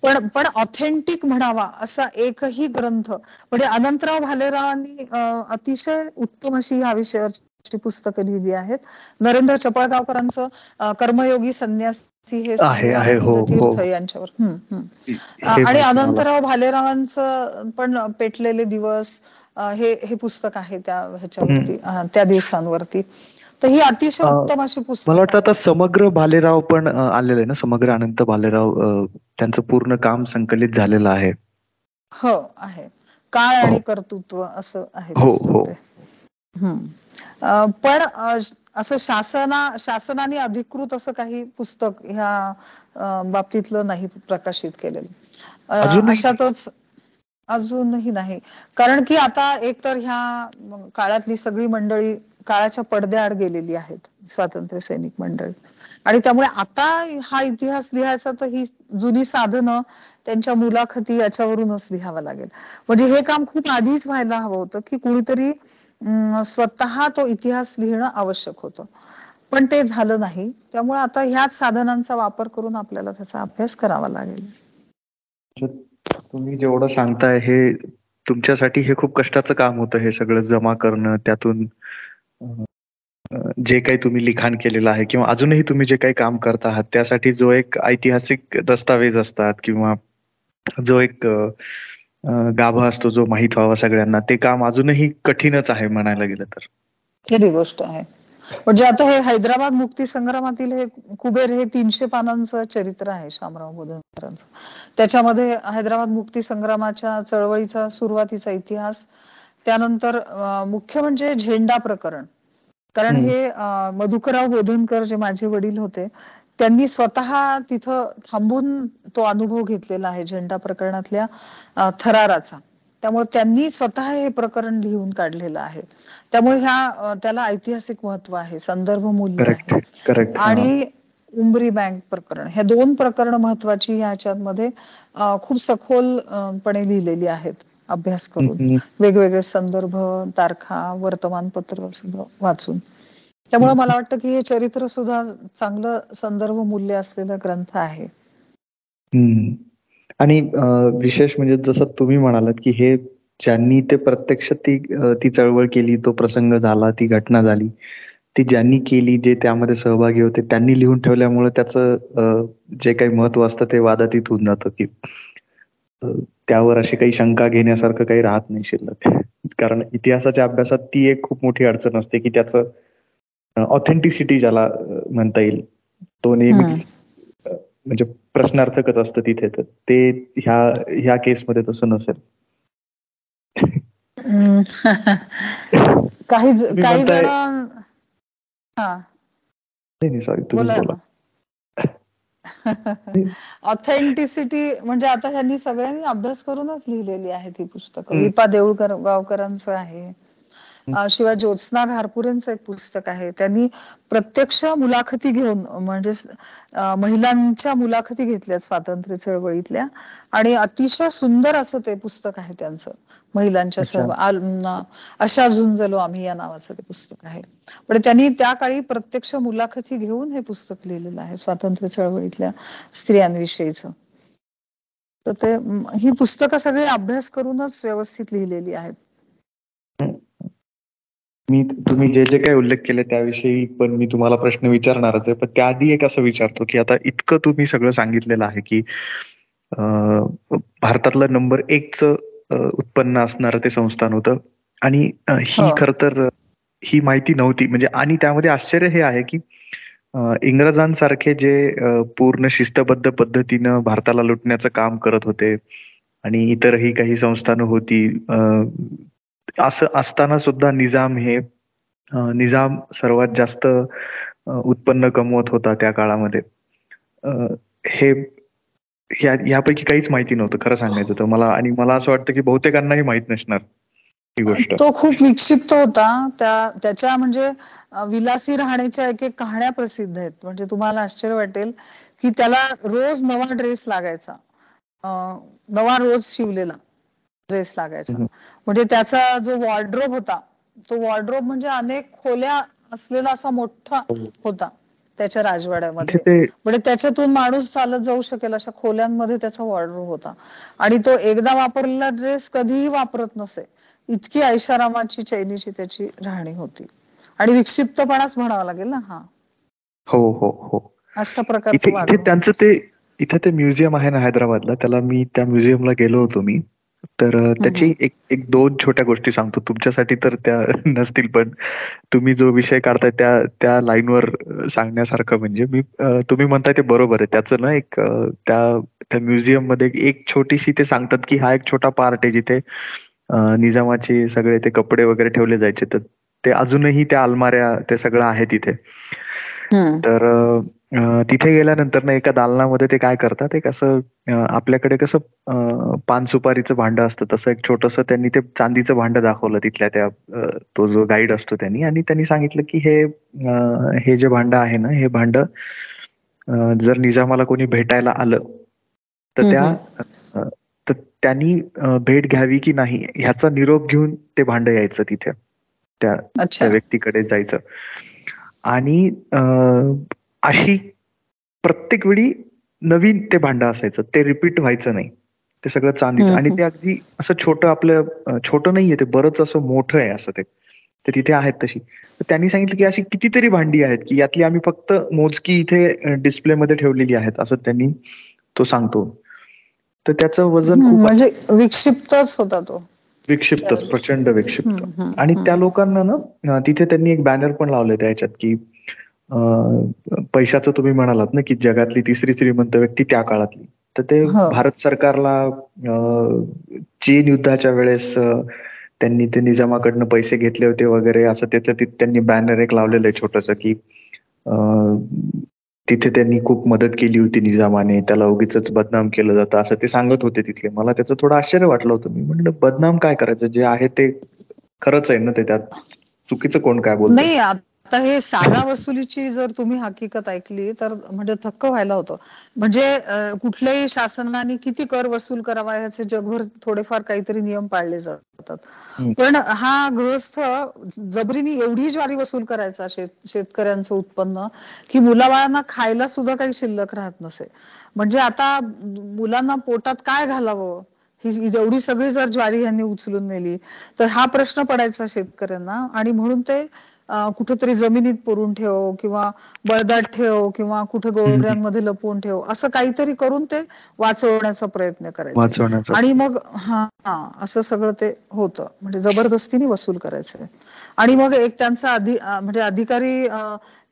पण पण ऑथेंटिक म्हणावा असा एकही ग्रंथ म्हणजे अनंतराव भालेरावांनी अतिशय उत्तम अशी या विषयावर पुस्तकं लिहिली आहेत. नरेंद्र चपळगावकरांचं कर्मयोगी संन्यासी हे हो, हो. तीर्थ यांच्यावर. आणि अनंतराव भालेरावांचं पण पेटलेले दिवस हे हे पुस्तक आहे त्या ह्याच्यावरती त्या दिवसांवरती. तर ही अतिशय उत्तम अशी पुस्तक मला वाटतं आता समग्र भालेराव पण आलेलं आहे ना? समग्र अनंत भालेराव त्यांचं पूर्ण काम संकलित झालेलं आहे. हो आहे. काळ आणि कर्तृत्व असं आहे हो हो. पण असं शासना शासनाने अधिकृत असं काही पुस्तक ह्या बाबतीतलं नाही प्रकाशित केलेलं. अशातच अजूनही नाही. कारण की आता एकतर ह्या काळातली सगळी मंडळी काळाच्या पडद्याआड गेलेली आहेत स्वातंत्र्य सैनिक मंडळी. आणि त्यामुळे आता हा इतिहास लिहायचा तर ही जुनी साधनं त्यांच्या मुलाखती याच्यावरूनच लिहावं लागेल. म्हणजे हे काम खूप आधीच व्हायला हवं होतं की कुणीतरी स्वतः तो इतिहास लिहिणं आवश्यक होतं. पण ते झालं नाही. त्यामुळे आता ह्याच साधनांचा वापर करून आपल्याला त्याचा अभ्यास करावा लागेल. तुम्ही जेवढं सांगताय हे तुमच्यासाठी हे खूप कष्टाचं काम होतं हे सगळं जमा करणं त्यातून जे काही तुम्ही लिखाण केलेलं आहे किंवा अजूनही तुम्ही जे काही काम करत आहात त्यासाठी जो एक ऐतिहासिक दस्तावेज असतात किंवा जो एक गाभा असतो जो माहीत व्हावा सगळ्यांना. ते काम अजूनही कठीणच आहे म्हणायला गेलं तर. खरी गोष्ट आहे. म्हणजे आता हे हैदराबाद मुक्ती संग्रामातील हे कुबेर हे तीनशे पानांचं चरित्र आहे शामराव बोधनकरांचं. त्याच्यामध्ये हैदराबाद मुक्ती संग्रामाच्या चळवळीचा सुरुवातीचा इतिहास त्यानंतर मुख्य म्हणजे झेंडा प्रकरण. कारण हे मधुकरराव बोधनकर जे माझे वडील होते त्यांनी स्वतः तिथं थांबून तो अनुभव घेतलेला आहे झेंडा प्रकरणातल्या थराराचा. त्यामुळे त्यांनी स्वतः हे प्रकरण लिहून काढलेलं आहे. त्यामुळे ह्या त्याला ऐतिहासिक महत्त्व आहे संदर्भ मूल्य आहे. आणि उमरी बँक प्रकरण हे दोन प्रकरण महत्वाची ह्याच्यामध्ये खूप सखोलपणे लिहिलेली आहेत अभ्यास करून. वेगवेगळे संदर्भ तारखा वर्तमानपत्र सगळं वाचून. त्यामुळे मला वाटतं की हे चरित्र सुद्धा चांगलं संदर्भ मूल्य असलेला ग्रंथ आहे. आणि विशेष म्हणजे जसं तुम्ही म्हणालात की हे ज्यांनी ते प्रत्यक्ष ती ती चळवळ केली तो प्रसंग झाला ती घटना झाली ती ज्यांनी केली जे त्यामध्ये सहभागी होते त्यांनी लिहून ठेवल्यामुळे त्याचं जे काही महत्त्व असतं ते वादातीत होऊन जातं की त्यावर अशी काही शंका घेण्यासारखं काही राहत नाही शिल्लक. कारण इतिहासाच्या अभ्यासात ती एक खूप मोठी अडचण असते की त्याचं ऑथेंटिसिटी ज्याला म्हणता येईल तो नेहमीच म्हणजे प्रश्नार्थकच असतं तिथे तर ते ह्या ह्या केसमध्ये तसं नसेल. (laughs) काही काही जण सॉरी तुम्ही बोला. ऑथेंटिसिटी (laughs) म्हणजे आता ह्यांनी सगळ्यांनी अभ्यास करूनच लिहिलेली आहे ती पुस्तकं. विपा देऊळकर गावकरांचं आहे. शिवाय ज्योत्स्ना घारपुरेंचं एक पुस्तक आहे. त्यांनी प्रत्यक्ष मुलाखती घेऊन म्हणजे महिलांच्या मुलाखती घेतल्या स्वातंत्र्य चळवळीतल्या आणि अतिशय सुंदर असं ते पुस्तक आहे त्यांचं महिलांच्या सर्व अशा झुंजलो आम्ही या नावाचं ते पुस्तक आहे. पण त्यांनी त्या काळी प्रत्यक्ष मुलाखती घेऊन हे पुस्तक लिहिलेलं आहे स्वातंत्र्य चळवळीतल्या स्त्रियांविषयीच. तर ते ही पुस्तकं सगळी अभ्यास करूनच व्यवस्थित लिहिलेली आहेत. मी तुम्ही जे जे काही उल्लेख केले त्याविषयी पण मी तुम्हाला प्रश्न विचारणारच आहे. पण त्याआधी एक असं विचारतो की आता इतकं तुम्ही सगळं सांगितलेलं आहे की भारतातलं नंबर एकच उत्पन्न असणारं ते संस्थान होतं. आणि ही हो. खर तर ही माहिती नव्हती. म्हणजे आणि त्यामध्ये आश्चर्य हे आहे की इंग्रजांसारखे जे पूर्ण शिस्तबद्ध पद्धतीनं भारताला लुटण्याचं काम करत होते आणि इतरही काही संस्थानं होती असं असताना सुद्धा निजाम हे निजाम सर्वात जास्त उत्पन्न कमवत होता त्या काळामध्ये. हे यापैकी काहीच माहिती नव्हतं खरं सांगायचं तर मला. आणि मला असं वाटतं की बहुतेकांनाही माहीत नसणार ही गोष्ट. तो खूप विक्षिप्त होता. त्या त्याच्या म्हणजे विलासी राहण्याच्या एक एक कहाण्या प्रसिद्ध आहेत. म्हणजे तुम्हाला आश्चर्य वाटेल की त्याला रोज नवा ड्रेस लागायचा. नवा रोज शिवलेला. ड्रेस लागायचा. म्हणजे त्याचा जो वॉर्ड्रोब होता तो वॉर्ड्रोब म्हणजे अनेक खोल्या असलेला असा मोठा होता त्याच्या राजवाड्यामध्ये. म्हणजे त्याच्यातून माणूस चालत जाऊ शकेल अशा खोल्यांमध्ये त्याचा वॉर्ड्रोब होता. आणि तो एकदा वापरलेला ड्रेस कधीही वापरत नसे. इतकी ऐशारामाची चैनीची त्याची राहणी होती. आणि विक्षिप्तपणाच म्हणावा लागेल ना हा. हो हो हो. अशा प्रकारचं त्यांचं ते इथे ते म्युझियम आहे ना हैदराबादला. त्याला मी त्या म्युझियमला गेलो होतो मी. तर त्याची एक एक दोन छोट्या गोष्टी सांगतो. तुमच्यासाठी तर त्या (laughs) नसतील पण तुम्ही जो विषय काढताय त्या त्या लाईनवर सांगण्यासारखं म्हणजे मी तुम्ही म्हणताय ते बरोबर आहे. त्याचं ना एक त्या त्या म्युझियममध्ये एक छोटीशी ते सांगतात की हा एक छोटा पार्ट आहे जिथे निजामाचे सगळे ते कपडे वगैरे ठेवले जायचे. तर ते अजूनही त्या अलमाऱ्या ते सगळं आहे तिथे. तर तिथे गेल्यानंतर ना एका दालनामध्ये ते काय करतात एक असं आपल्याकडे कसं पान सुपारीचं भांड असतं तसं एक छोटस त्यांनी ते चांदीचं भांड दाखवलं तिथल्या त्या तो जो गाईड असतो त्यांनी आणि त्यांनी सांगितलं की हे हे जे भांड आहे ना हे भांड जर निजामाला कोणी भेटायला आलं तर त्या तर त्यांनी भेट घ्यावी की नाही ह्याचा निरोप घेऊन ते भांड यायचं तिथे त्या व्यक्तीकडे जायचं. आणि अशी प्रत्येक वेळी नवीन ते भांड असायचं. ते रिपीट व्हायचं नाही. ते सगळं चांदीचं. आणि ते अगदी असं छोटं आपलं छोटं नाहीये ते बरंच असं मोठं आहे असं ते. ते तिथे आहेत तशी. तर त्यांनी सांगितलं की अशी कितीतरी भांडी आहेत की यातली आम्ही फक्त मोजकी इथे डिस्प्ले मध्ये ठेवलेली आहेत असं त्यांनी तो सांगतो. तर त्याचं वजन म्हणजे विक्षिप्तच होता तो. विक्षिप्तच त्यावेळेस. प्रचंड विक्षिप्त आणि. त्या लोकांना ना तिथे त्यांनी एक बॅनर पण लावले त्याच्यात की पैशाचं तुम्ही म्हणालात ना की जगातली तिसरी श्रीमंत व्यक्ती त्या काळातली तर ते हो. भारत सरकारला चीन युद्धाच्या वेळेस त्यांनी ते निजामाकडनं पैसे घेतले होते वगैरे असं त्याचं तिथे त्यांनी बॅनर एक लावलेलं आहे छोटस की तिथे त्यांनी खूप मदत केली होती निजामाने त्याला उगीच बदनाम केलं जातं असं ते सांगत होते तिथले. मला त्याचं थोडं आश्चर्य वाटलं होतं. मी म्हटलं बदनाम काय करायचं? जे आहे ते खरंच आहे ना ते त्यात? चुकीचं कोण काय बोलत नाही आता हे सागा वसुलीची जर तुम्ही हकीकत ऐकली तर म्हणजे थक्क व्हायला होतं. म्हणजे कुठल्याही शासनाने किती कर वसूल करावा याचे जगभर थोडेफार काहीतरी नियम पाळले जातात. पण हा गृहस्थ जबरीने एवढी ज्वारी वसूल करायचा शेत शेतकऱ्यांचं उत्पन्न की मुलाबाळांना खायला सुद्धा काही शिल्लक राहत नसे. म्हणजे आता मुलांना पोटात काय घालावं? ही एवढी सगळी जर ज्वारी यांनी उचलून नेली तर हा प्रश्न पडायचा शेतकऱ्यांना. आणि म्हणून ते कुठेतरी जमिनीत पुरून ठेव किंवा बळदाट ठेव किंवा कुठे गोवऱ्यांमध्ये लपवून ठेव असं काहीतरी करून ते वाचवण्याचा प्रयत्न करायचे. आणि मग हा हा असं सगळं ते होतं. म्हणजे जबरदस्तीने वसूल करायचे. आणि मग एक त्यांचा अधि म्हणजे अधिकारी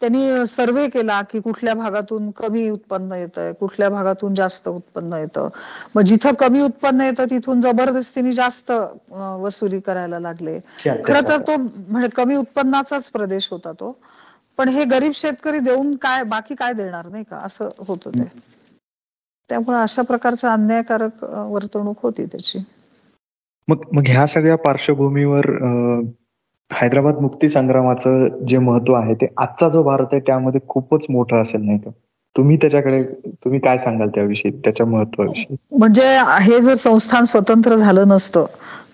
त्यांनी सर्वे केला की कुठल्या भागातून कमी उत्पन्न येतंय कुठल्या भागातून जास्त उत्पन्न येतं. मग जिथं कमी उत्पन्न येतं तिथून जबरदस्तीने जास्त वसुली करायला लागले. खरं तर तो म्हणजे कमी उत्पन्नाचाच प्रदेश होता तो. पण हे गरीब शेतकरी देऊन काय बाकी काय देणार नाही का? असं होतं ते. त्यामुळे अशा प्रकारचं अन्यायकारक वर्तणूक होती त्याची. मग मग ह्या सगळ्या पार्श्वभूमीवर हैदराबाद मुक्ती संग्रामाचं जे महत्त्व आहे ते आजचा जो भारत आहे त्यामध्ये खूपच मोठं असेल नाही का? तुम्ही त्याच्याकडे तुम्ही काय सांगाल त्याविषयी त्याच्या महत्वाविषयी? म्हणजे हे जर संस्थान स्वतंत्र झालं नसतं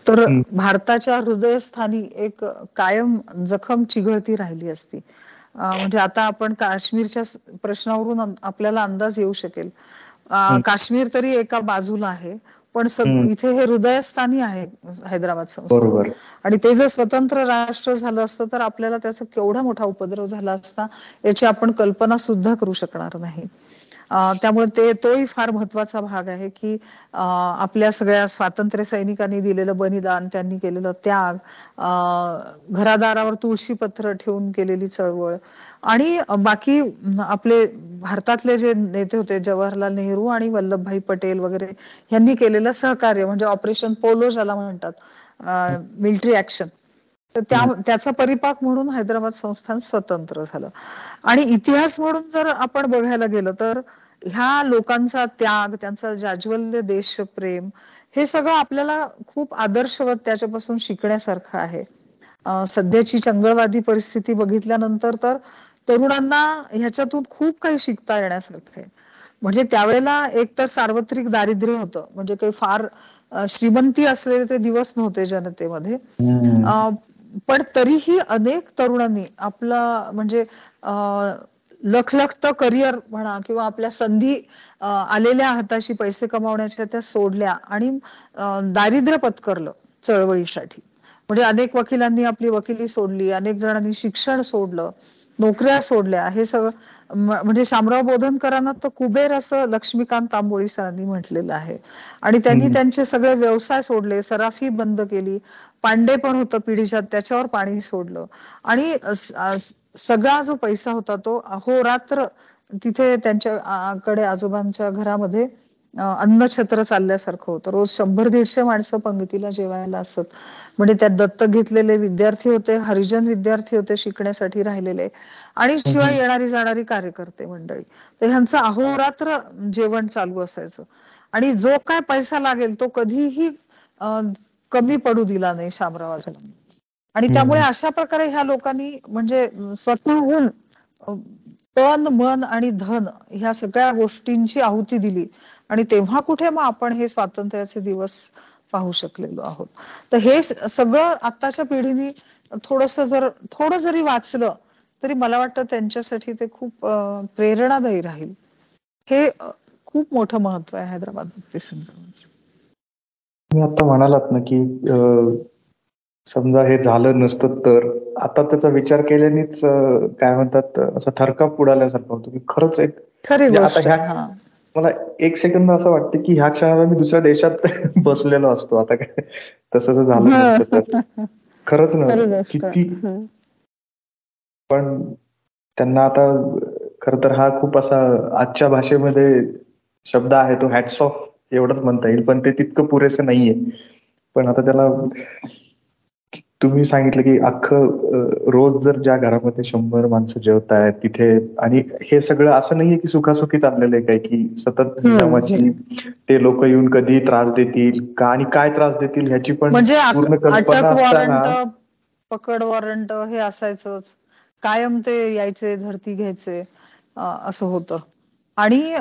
तर. भारताच्या हृदयस्थानी एक कायम जखम चिघळती राहिली असती. म्हणजे आता आपण काश्मीरच्या प्रश्नावरून आपल्याला अंदाज येऊ शकेल. काश्मीर तरी एका बाजूला आहे पण. इथे हे हृदयस्थानी आहे हैदराबाद संस्थान बरोबर. आणि ते जर स्वतंत्र राष्ट्र झालं असतं तर आपल्याला त्याचा केवढा मोठा उपद्रव झाला असता याची आपण कल्पना सुद्धा करू शकणार नाही. त्यामुळे ते तोही फार महत्त्वाचा भाग आहे की आपल्या सगळ्या स्वातंत्र्य सैनिकांनी दिलेलं बलिदान त्यांनी केलेलं त्याग अं, घरादारावर तुळशी पत्र ठेवून केलेली चळवळ आणि बाकी आपले भारतातले जे नेते होते जवाहरलाल नेहरू आणि वल्लभभाई पटेल वगैरे यांनी केलेलं सहकार्य म्हणजे ऑपरेशन पोलो ज्याला म्हणतात मिलिटरी ऍक्शन तर त्या त्याचा परिपाक म्हणून हैदराबाद संस्थान स्वतंत्र झालं. आणि इतिहास म्हणून जर आपण बघायला गेलं तर ह्या लोकांचा त्याग त्यांचा जाज्वल्य देशप्रेम हे सगळं आपल्याला खूप आदर्शवत त्याच्यापासून शिकण्यासारखं आहे. सध्याची चंगळवादी परिस्थिती बघितल्यानंतर तर तरुणांना ह्याच्यातून खूप काही शिकता येण्यासारखं आहे. म्हणजे त्यावेळेला एक तर सार्वत्रिक दारिद्र्य होतं. म्हणजे काही फार श्रीमंती असलेले ते दिवस नव्हते जनतेमध्ये. पण तरीही अनेक तरुणांनी आपला म्हणजे लखलखत करिअर म्हणा किंवा आपल्या संधी आलेल्या हाताशी पैसे कमावण्याच्या त्या सोडल्या आणि दारिद्र्य पत्करलं चळवळीसाठी. म्हणजे अनेक वकिलांनी आपली वकिली सोडली अनेक जणांनी शिक्षण सोडलं. नोकऱ्या सोडल्या. हे सगळं म्हणजे शामराव बोधनकरांना तर कुबेर असं लक्ष्मीकांत तांबोळी सरांनी म्हटलेलं आहे. आणि त्यांनी त्यांचे सगळे व्यवसाय सोडले सराफी बंद केली पांडे पण होतं पिढीच्यात त्याच्यावर पाणी सोडलं. आणि सगळा जो पैसा होता तो हो रात्र तिथे त्यांच्याकडे आजोबांच्या घरामध्ये अन्नछत्र चालल्यासारखं होतं. रोज शंभर दीडशे माणसं पंक्तीला जेवायला असत. म्हणजे त्यात दत्तक घेतलेले विद्यार्थी होते हरिजन विद्यार्थी होते शिकण्यासाठी राहिलेले. आणि शिवाय येणारी जाणारी कार्यकर्ते मंडळी. तर ह्यांचं अहोरात्र जेवण चालू असायचं. आणि जो काय पैसा लागेल तो कधीही कमी पडू दिला नाही शामरावाच्या आणि त्यामुळे अशा प्रकारे ह्या लोकांनी म्हणजे स्वतःहून तन मन आणि धन ह्या सगळ्या गोष्टींची आहुती दिली. आणि तेव्हा कुठे मग आपण हे स्वातंत्र्याचे दिवस पाहू शकलेलो आहोत. तर हे सगळं आताच्या पिढीने थोडस जर थोडं जरी वाचलं तरी मला वाटतं त्यांच्यासाठी ते खूप प्रेरणादायी राहील. हे खूप मोठं महत्त्व आहे हैदराबाद मुक्ती संग्रामाचं. मी आता म्हणालात ना की समजा हे झालं नसतं तर आता त्याचा विचार केल्यानेच काय म्हणतात असं थरकाप उडाल्यासारखं होतं. की खरंच एक खरी म्हणजे आता मला एक सेकंद असं वाटतं की ह्या क्षणाला मी दुसऱ्या देशात (laughs) बसलेलो असतो. आता काय? तसं जर झालं नसतं तर. (laughs) खरंच ना किती पण त्यांना आता खर तर हा खूप असा आजच्या भाषेमध्ये शब्द आहे तो हॅट्स ऑफ एवढंच म्हणता येईल. पण ते तितकं पुरेसं नाहीये. पण आता त्याला तुम्ही सांगितलं की अख्खं रोज जर ज्या घरामध्ये शंभर माणसं जेवत आहेत तिथे आणि हे सगळं असं नाहीये की सुखासुखी चाललेलं आहे काय की सतत निजामाची ते लोक येऊन कधी त्रास देतील का आणि काय त्रास देतील ह्याची पण म्हणजे पूर्ण कल्पना असताना पकड वॉरंट हे असायचंच. कायम ते यायचे झडती घ्यायचे असं होतं. आणि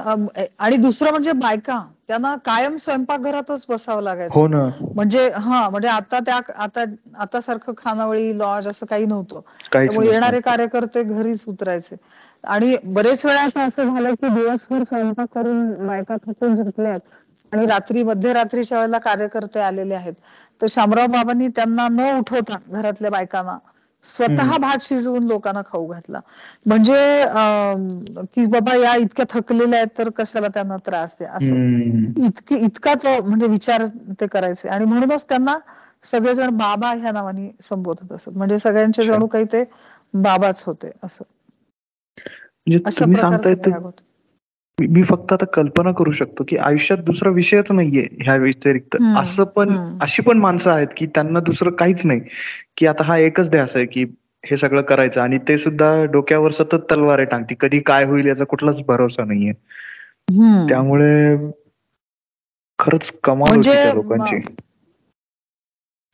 आणि दुसरं म्हणजे बायका त्यांना कायम स्वयंपाकघरातच बसावं लागायचं. हो ना. म्हणजे हा म्हणजे आता त्या आता आता सारखं खानावळी लॉज असं काही नव्हतं. त्यामुळे येणारे कार्यकर्ते घरीच उतरायचे. आणि बरेच वेळा असं झालं की दिवसभर स्वयंपाक करून बायका थकून झोपल्यात आणि रात्री मध्यरात्रीच्या वेळेला कार्यकर्ते आलेले आहेत. तर शामराव बाबांनी त्यांना न उठवता घरातल्या बायकांना स्वतः भात शिजवून लोकांना खाऊ घातला. म्हणजे की बाबा या इतक्या थकलेल्या आहेत तर कशाला त्यांना त्रास द्या? असं. इतके इतकाच म्हणजे विचार ते करायचे. आणि म्हणूनच त्यांना सगळेजण बाबा ह्या नावाने संबोधत असत. म्हणजे सगळ्यांचे जणू काही ते बाबाच होते असं. म्हणजे अशा प्रकारचे मी फक्त आता कल्पना करू शकतो की आयुष्यात दुसरा विषयच नाहीये ह्या व्यतिरिक्त. असं पण अशी पण माणसं आहेत की त्यांना दुसरं काहीच नाही. की आता हा एकच ध्यास आहे की हे सगळं करायचं आणि ते सुद्धा डोक्यावर सतत तलवार टांगती. कधी काय होईल याचा कुठलाच भरोसा नाहीये. त्यामुळे खरंच कमाल म्हणजे लोकांची.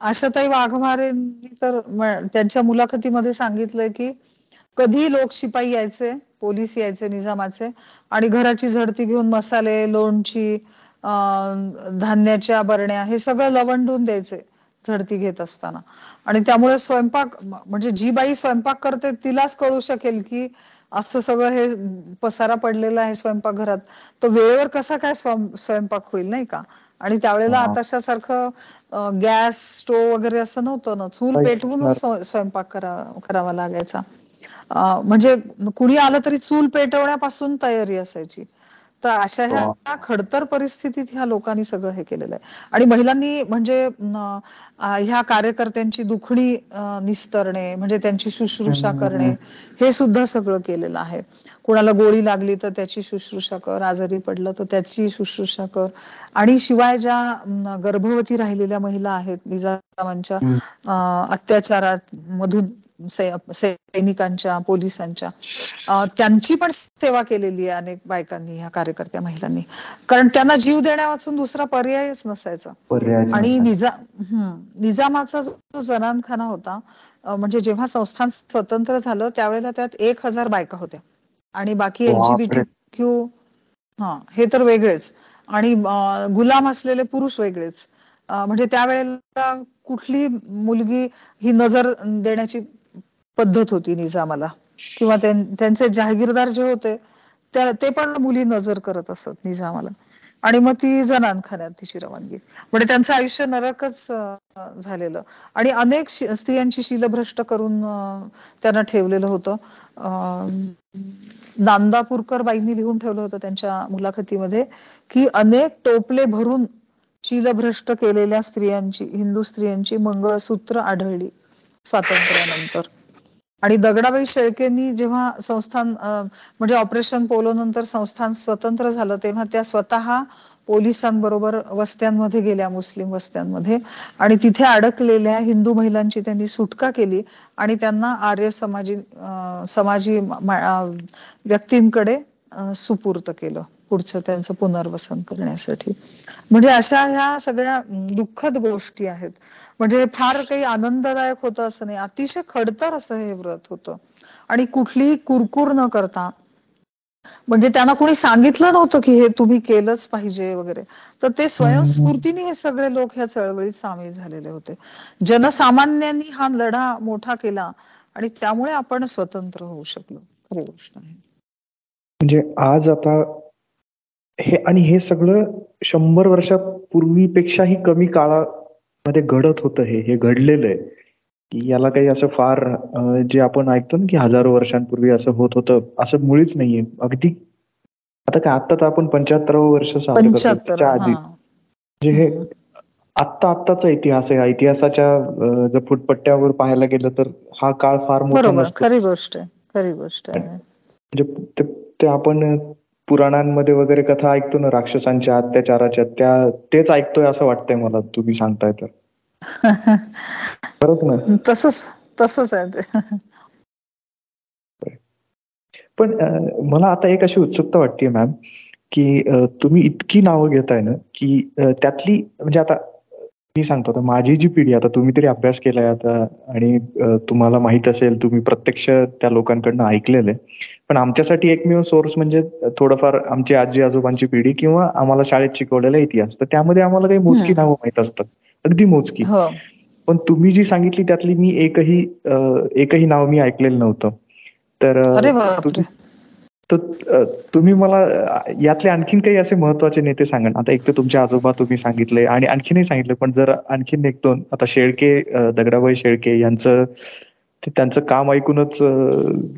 आशाताई वाघमारेंनी तर त्यांच्या मुलाखतीमध्ये सांगितलंय की कधी लोक शिपाई यायचे पोलीस यायचे निजामाचे आणि घराची झडती घेऊन मसाले लोणची धान्याच्या बरण्या हे सगळं लवंडून द्यायचे झडती घेत असताना. आणि त्यामुळे स्वयंपाक म्हणजे जी बाई स्वयंपाक करते तिलाच कळू शकेल की असं सगळं हे पसारा पडलेला आहे स्वयंपाकघरात. तो वेळेवर कसा काय स्वयंपाक होईल नाही का? आणि त्यावेळेला आताशा सारखं गॅस स्टोव वगैरे असं नव्हतं ना. चूल पेटवूनच स्वयंपाक करावा लागायचा. म्हणजे कुणी आलं तरी चूल पेटवण्यापासून तयारी असायची. तर अशा ह्या खडतर परिस्थितीत ह्या लोकांनी सगळं हे केलेलं आहे. आणि महिलांनी म्हणजे ह्या कार्यकर्त्यांची दुखणी निस्तरणे म्हणजे त्यांची शुश्रूषा करणे हे सुद्धा सगळं केलेलं आहे. कुणाला गोळी लागली तर त्याची शुश्रूषा कर आजारी पडलं तर त्याची शुश्रूषा कर. आणि शिवाय ज्या गर्भवती राहिलेल्या महिला आहेत निजामांच्या अत्याचारात मधून सैनिकांच्या पोलिसांच्या. त्यांची पण सेवा केलेली आहे अनेक बायकांनी ह्या कार्यकर्त्या महिलांनी. कारण त्यांना जीव देण्या वाचून दुसरा पर्यायच नसायचा. आणि निजा निजामाचा जो जनानखाना होता म्हणजे जेव्हा संस्थान स्वतंत्र झालं त्यावेळेला त्यात एक हजार बायका होत्या. आणि बाकी एलजीबीटी क्यू हा हे तर वेगळेच. आणि गुलाम असलेले पुरुष वेगळेच. म्हणजे त्यावेळेला कुठली मुलगी ही नजर देण्याची पद्धत होती निजामाला. किंवा त्यांचे जहागीरदार जे होते ते पण मुली नजर करत असत निजामाला. आणि मग ती जनानखान्यात तिची रवानगी. म्हणजे त्यांचं आयुष्य नरकच झालेलं. आणि अनेक स्त्रियांची शीलभ्रष्ट करून त्यांना ठेवलेलं होतं. नांदापूरकर बाईंनी लिहून ठेवलं होतं त्यांच्या मुलाखतीमध्ये की अनेक टोपले भरून शीलभ्रष्ट केलेल्या स्त्रियांची हिंदू स्त्रियांची मंगळसूत्र आढळली स्वातंत्र्यानंतर. आणि दगडाबाई शेळकेंनी जेव्हा संस्थान म्हणजे ऑपरेशन पोलो नंतर संस्थान स्वतंत्र झालं तेव्हा त्या स्वतः पोलिसांबरोबर वस्त्यांमध्ये गेल्या मुस्लिम वस्त्यांमध्ये. आणि तिथे अडकलेल्या हिंदू महिलांची त्यांनी सुटका केली आणि त्यांना आर्य समाजी समाजी व्यक्तींकडे सुपूर्त केलं. पुढचं त्यांचं पुनर्वसन करण्यासाठी. म्हणजे अशा ह्या सगळ्या दुःखद गोष्टी आहेत. म्हणजे फार काही आनंददायक होतं असं नाही. अतिशय खडतर असं हे व्रत होतं. आणि कुठलीही कुरकुर न करता म्हणजे त्यांना कोणी सांगितलं नव्हतं की हे तुम्ही केलंच पाहिजे वगैरे. तर ते स्वयंस्फूर्तीने हे सगळे लोक ह्या चळवळीत सामील झालेले होते. जनसामान्यांनी हा लढा मोठा केला आणि त्यामुळे आपण स्वतंत्र होऊ शकलो. खरी गोष्ट आहे. म्हणजे आज आता हे आणि हे सगळं शंभर वर्षापूर्वीपेक्षाही कमी काळामध्ये घडत होतं हे हे घडलेलं आहे. याला काही असं फार जे आपण ऐकतो ना की हजारो वर्षांपूर्वी असं होत होतं असं मुळीच नाहीये. अगदी आता काय आता तर आपण पंच्याहत्तरावं वर्ष साजरं आधी. म्हणजे हे आत्ता आत्ताचा इतिहास आहे. इतिहासाच्या जर फुटपट्ट्यावर पाहायला गेलं तर हा काळ फार मोठा खरी गोष्ट आहे. खरी गोष्ट आहे. म्हणजे ते आपण पुराणांमध्ये वगैरे कथा ऐकतो ना राक्षसांच्या अत्याचाराच्या त्या तेच ऐकतोय असं वाटतंय मला तुम्ही सांगताय तर. खरंच ना. तसंच तसंच आहे ते. पण मला आता एक अशी उत्सुकता वाटते मॅम की तुम्ही इतकी नावं घेताय ना की त्यातली म्हणजे आता मी सांगतो आता माझी जी पिढी आता तुम्ही तरी अभ्यास केलाय आता आणि तुम्हाला माहीत असेल तुम्ही प्रत्यक्ष त्या लोकांकडनं ऐकलेलं पण आमच्यासाठी एकमेव सोर्स म्हणजे थोडंफार आमची आजी आजोबांची पिढी किंवा आम्हाला शाळेत शिकवलेला इतिहास. तर त्यामध्ये आम्हाला काही मोजकी नावं माहीत असतात. अगदी मोजकी. हो. पण तुम्ही जी सांगितली त्यातली मी एकही एकही नाव मी ऐकलेलं नव्हतं. तर तर तुम्ही मला यातले आणखीन काही असे महत्त्वाचे नेते सांगा आता एक तर तुमचे आजोबा तुम्ही सांगितले आणि आणखीनही सांगितले पण जर आणखीन एक दोन आता शेळके दगडाबाई शेळके यांचं त्यांचं काम ऐकूनच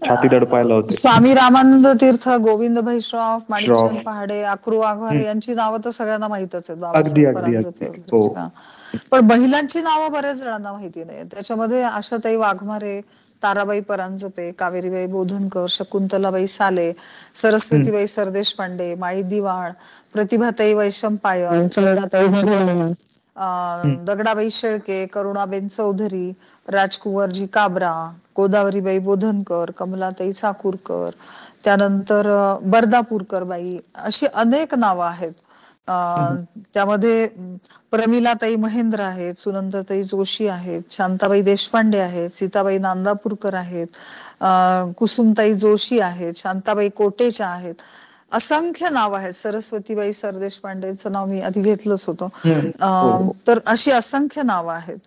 छाती दडपायला होते. स्वामी रामानंद तीर्थ गोविंद श्रॉफ माणिकचंद पहाडे अक्रू वाघमारे यांची नावं तर सगळ्यांना माहितच आहेत अगदी अगदी हो. पण महिलांची नावं बऱ्याच जणांना माहिती नाही त्याच्यामध्ये आशाताई वाघमारे ताराबाई परांजपे कावेरीबाई बोधनकर शकुंतलाबाई साले सरस्वतीबाई सरदेश पांडे माई दिवाळ प्रतिभाताई वैशम पायन दगडाबाई शेळके करुणाबेन चौधरी राजकुवरजी काबरा गोदावरीबाई बोधनकर कमलाताई चाकूरकर त्यानंतर बर्दापूरकर बाई अशी अनेक नावं आहेत. त्यामध्ये प्रमिलाताई महेंद्र आहेत सुनंदाताई जोशी आहेत शांताबाई देशपांडे आहेत सीताबाई नांदापूरकर आहेत कुसुमताई जोशी आहेत शांताबाई कोटेच्या आहेत. असंख्य नाव आहेत. सरस्वतीबाई सरदेशपांडेचं नाव मी आधी घेतलंच होतं. तर अशी असंख्य नावं आहेत.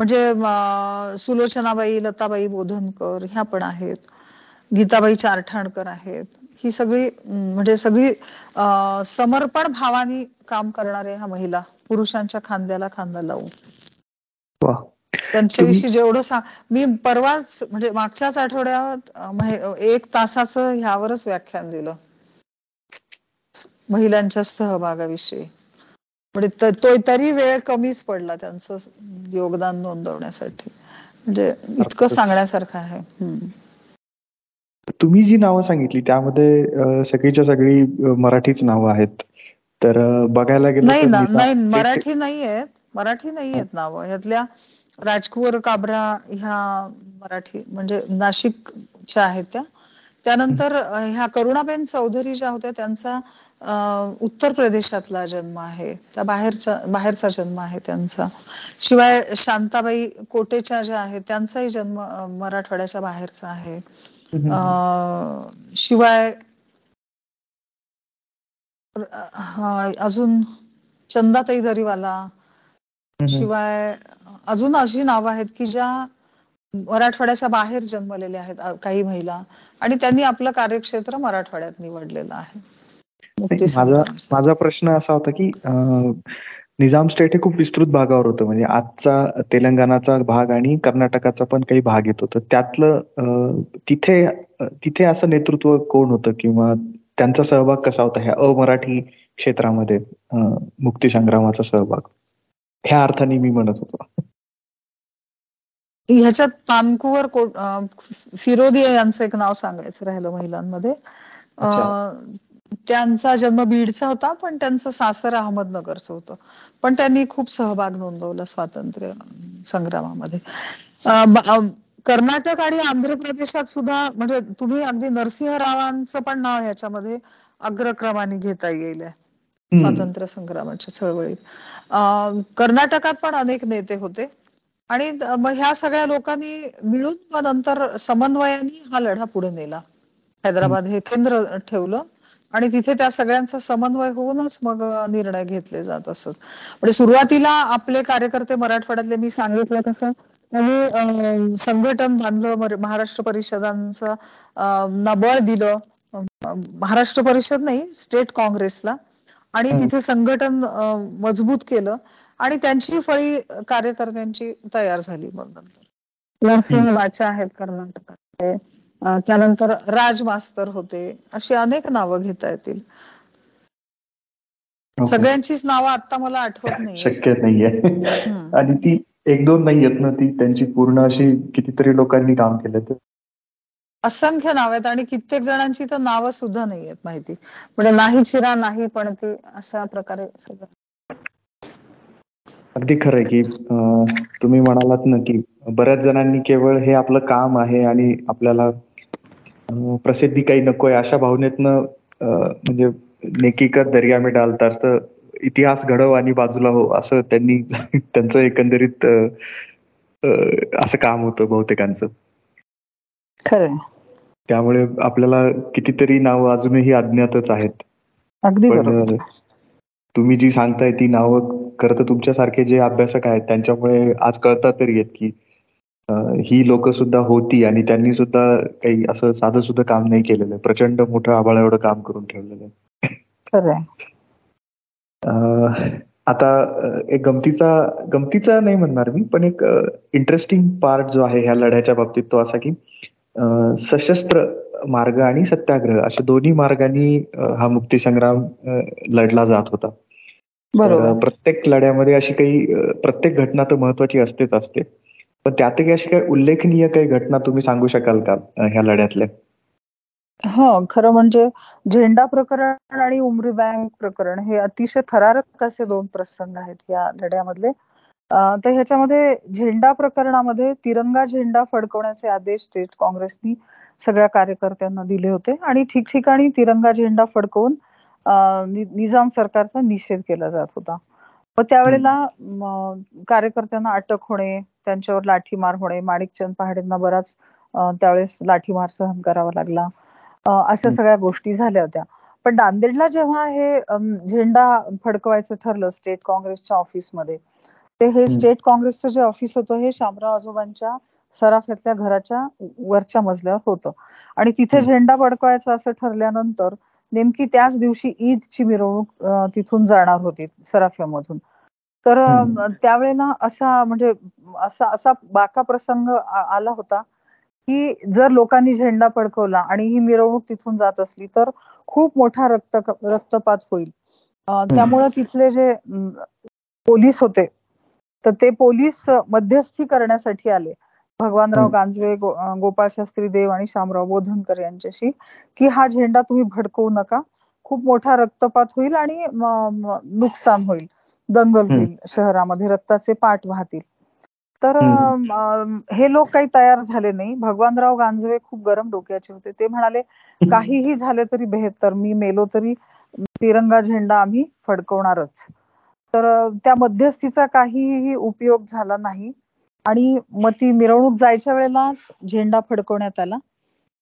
म्हणजे सुलोचनाबाई लताबाई बोधनकर ह्या पण आहेत. गीताबाई चारठाणकर आहेत. ही सगळी म्हणजे सगळी समर्पण भावानी काम करणारे ह्या महिला. पुरुषांच्या खांद्याला खांदा लावून. त्यांच्याविषयी जेवढं सांग मी परवाच म्हणजे मागच्याच आठवड्यात एक तासाचं ह्यावरच व्याख्यान दिलं. महिलांच्या सहभागाविषयी. म्हणजे तो तरी वेळ कमीच पडला त्यांचं योगदान नोंदवण्यासाठी. म्हणजे इतकं सांगण्यासारखं आहे. तुम्ही जी नावं सांगितली त्यामध्ये सगळीच्या सगळी मराठीच नावं आहेत. तर बघायला गेलं नाही ना नाही मराठी नाही आहेत मराठी नाही आहेत नावं. यातल्या राजकुवर काबरा ह्या मराठी म्हणजे नाशिकच्या आहेत त्या. त्यानंतर ह्या करुणाबेन चौधरी ज्या होत्या त्यांचा उत्तर प्रदेशातला जन्म आहे. त्या बाहेरचा बाहेरचा जन्म आहे त्यांचा. शिवाय शांताबाई कोटेच्या ज्या आहेत त्यांचाही जन्म मराठवाड्याच्या बाहेरचा आहे. शिवाय अजून चंदाताई दरीवाला. शिवाय अजून अशी नावं आहेत की ज्या मराठवाड्याच्या बाहेर जन्मलेल्या आहेत काही महिला. आणि त्यांनी आपलं कार्यक्षेत्र मराठवाड्यात निवडलेलं आहे. माझा माझा प्रश्न असा होता की निजाम स्टेट हे खूप विस्तृत भागावर होतं. म्हणजे आजचा तेलंगणाचा भाग आणि कर्नाटकाचा पण काही भाग येतो तर त्यातलं तिथे तिथे असं नेतृत्व कोण होतं? किंवा त्यांचा सहभाग कसा होता? ह्या अमराठी क्षेत्रामध्ये मुक्ती संग्रामाचा सहभाग. ह्या अर्थाने मी म्हणत होतो. ह्याच्यात पानकुवर फिरोदी यांचं एक नाव सांगायचं राहिलं महिलांमध्ये. त्यांचा जन्म बीडचा होता पण त्यांचं सासर अहमदनगरचं होतं. पण त्यांनी खूप सहभाग नोंदवला स्वातंत्र्य संग्रामामध्ये. कर्नाटक आणि आंध्र प्रदेशात सुद्धा म्हणजे तुम्ही अगदी नरसिंहरावांचं पण नाव ह्याच्यामध्ये अग्रक्रमाने घेता येईल स्वातंत्र्य संग्रामाच्या चळवळीत. कर्नाटकात पण अनेक नेते होते. आणि मग ह्या सगळ्या लोकांनी मिळून मग नंतर समन्वयाने हा लढा पुढे नेला. हैदराबाद हे केंद्र ठेवलं आणि तिथे त्या सगळ्यांचा समन्वय होऊनच मग निर्णय घेतले जात असत. म्हणजे सुरुवातीला आपले कार्यकर्ते मराठवाड्यातले मी सांगितलं तसं त्यांनी संघटन बांधलं महाराष्ट्र परिषदांचं बळ दिलं. महाराष्ट्र परिषद नाही स्टेट काँग्रेसला. आणि तिथे संघटन मजबूत केलं आणि त्यांची फळी कार्यकर्त्यांची तयार झाली मग नंतर. नरसिंह वाचा आहेत कर्नाटकात त्यानंतर राज मास्तर होते. अशी अनेक नावं घेता येतील. सगळ्यांचीच नावं आता मला आठवत नाही शक्य नाहीये. आणि ती एक दोन नाही येत ना ती त्यांची पूर्ण अशी कितीतरी लोकांनी काम केलं असंख्य नाव आहेत आणि कित्येक जणांची तर नावं सुद्धा नाही आहेत माहिती. म्हणजे नाही चिरा नाही पण ती अशा प्रकारे सगळं. अगदी खरंय की तुम्ही म्हणालात ना की बऱ्याच जणांनी केवळ हे आपलं काम आहे आणि आपल्याला प्रसिद्धी काही नकोय अशा भावनेतनं म्हणजे नेकीकर दर्या मी डालतात. तर इतिहास घडव आणि बाजूला हो असं त्यांनी (laughs) त्यांचं एकंदरीत असं काम होतं बहुतेकांचं. खरं त्यामुळे आपल्याला कितीतरी नाव अजूनही अज्ञातच आहेत. अगदी तुम्ही जी सांगताय ती नावं खरं तर तुमच्यासारखे जे अभ्यासक आहेत त्यांच्यामुळे आज कळतात तरी येत की ही लोक सुद्धा होती आणि त्यांनी सुद्धा काही असं साधं सुद्धा काम नाही केलेलं प्रचंड मोठं आबाळा एवढं काम करून ठेवलेलं आहे. आता एक गमतीचा गमतीचा नाही म्हणणार मी पण एक इंटरेस्टिंग पार्ट जो आहे ह्या लढ्याच्या बाबतीत तो असा की सशस्त्र मार्ग आणि सत्याग्रह अशा दोन्ही मार्गाने हा मुक्तीसंग्राम लढला जात होता. प्रत्येक लढ्यामध्ये अशी काही प्रत्येक घटना तर महत्वाची असतेच असते. पण त्यातही अशी काही उल्लेखनीय काही घटना तुम्ही सांगू शकाल का ह्या लढ्यातल्या? हो खरं म्हणजे झेंडा प्रकरण आणि उमरी बँक प्रकरण हे अतिशय थरारक असे दोन प्रसंग आहेत या लढ्यामधले. तर ह्याच्यामध्ये झेंडा प्रकरणामध्ये तिरंगा झेंडा फडकवण्याचे आदेश स्टेट काँग्रेसनी सगळ्या कार्यकर्त्यांना दिले होते आणि ठिकठिकाणी तिरंगा झेंडा फडकवून निजाम सरकारचा निषेध केला जात होता. व त्यावेळेला कार्यकर्त्यांना अटक होणे त्यांच्यावर लाठीमार होणे माणिकचंद पहाडेंना बराच त्यावेळेस लाठीमार सहन करावा लागला. अशा सगळ्या गोष्टी झाल्या होत्या. पण नांदेडला जेव्हा हे झेंडा फडकवायचं ठरलं स्टेट काँग्रेसच्या ऑफिसमध्ये ते हे स्टेट काँग्रेसचं जे ऑफिस होतं हे शामराव आजोबांच्या सराफ्यातल्या घराच्या वरच्या मजल्यावर होतं. आणि तिथे झेंडा फडकवायचा असं ठरल्यानंतर नेमकी त्याच दिवशी ईदची मिरवणूक तिथून जाणार होती सराफ्यामधून तर त्यावेळेला असा म्हणजे असा असा बाका प्रसंग आला होता की जर लोकांनी झेंडा फडकवला आणि ही मिरवणूक तिथून जात असली तर खूप मोठा रक्त रक्तपात होईल. त्यामुळे तिथले जे पोलीस होते तर ते पोलीस मध्यस्थी करण्यासाठी आले. भगवानराव गांजवे गोपाळ शास्त्री देव आणि शामराव बोधनकर यांच्याशी की हा झेंडा तुम्ही भडकवू नका. खूप मोठा रक्तपात होईल आणि नुकसान होईल. दंगल होईल शहरामध्ये रक्ताचे पाठ वाहतील. तर हे लोक काही तयार झाले नाही. भगवानराव गांजवे खूप गरम डोक्याचे होते. ते म्हणाले काहीही झाले तरी बेहतर मी मेलो तरी तिरंगा झेंडा आम्ही फडकवणारच. तर त्या मध्यस्थीचा काहीही उपयोग झाला नाही. आणि मग ती मिरवणूक जायच्या वेळेला झेंडा फडकवण्यात आला.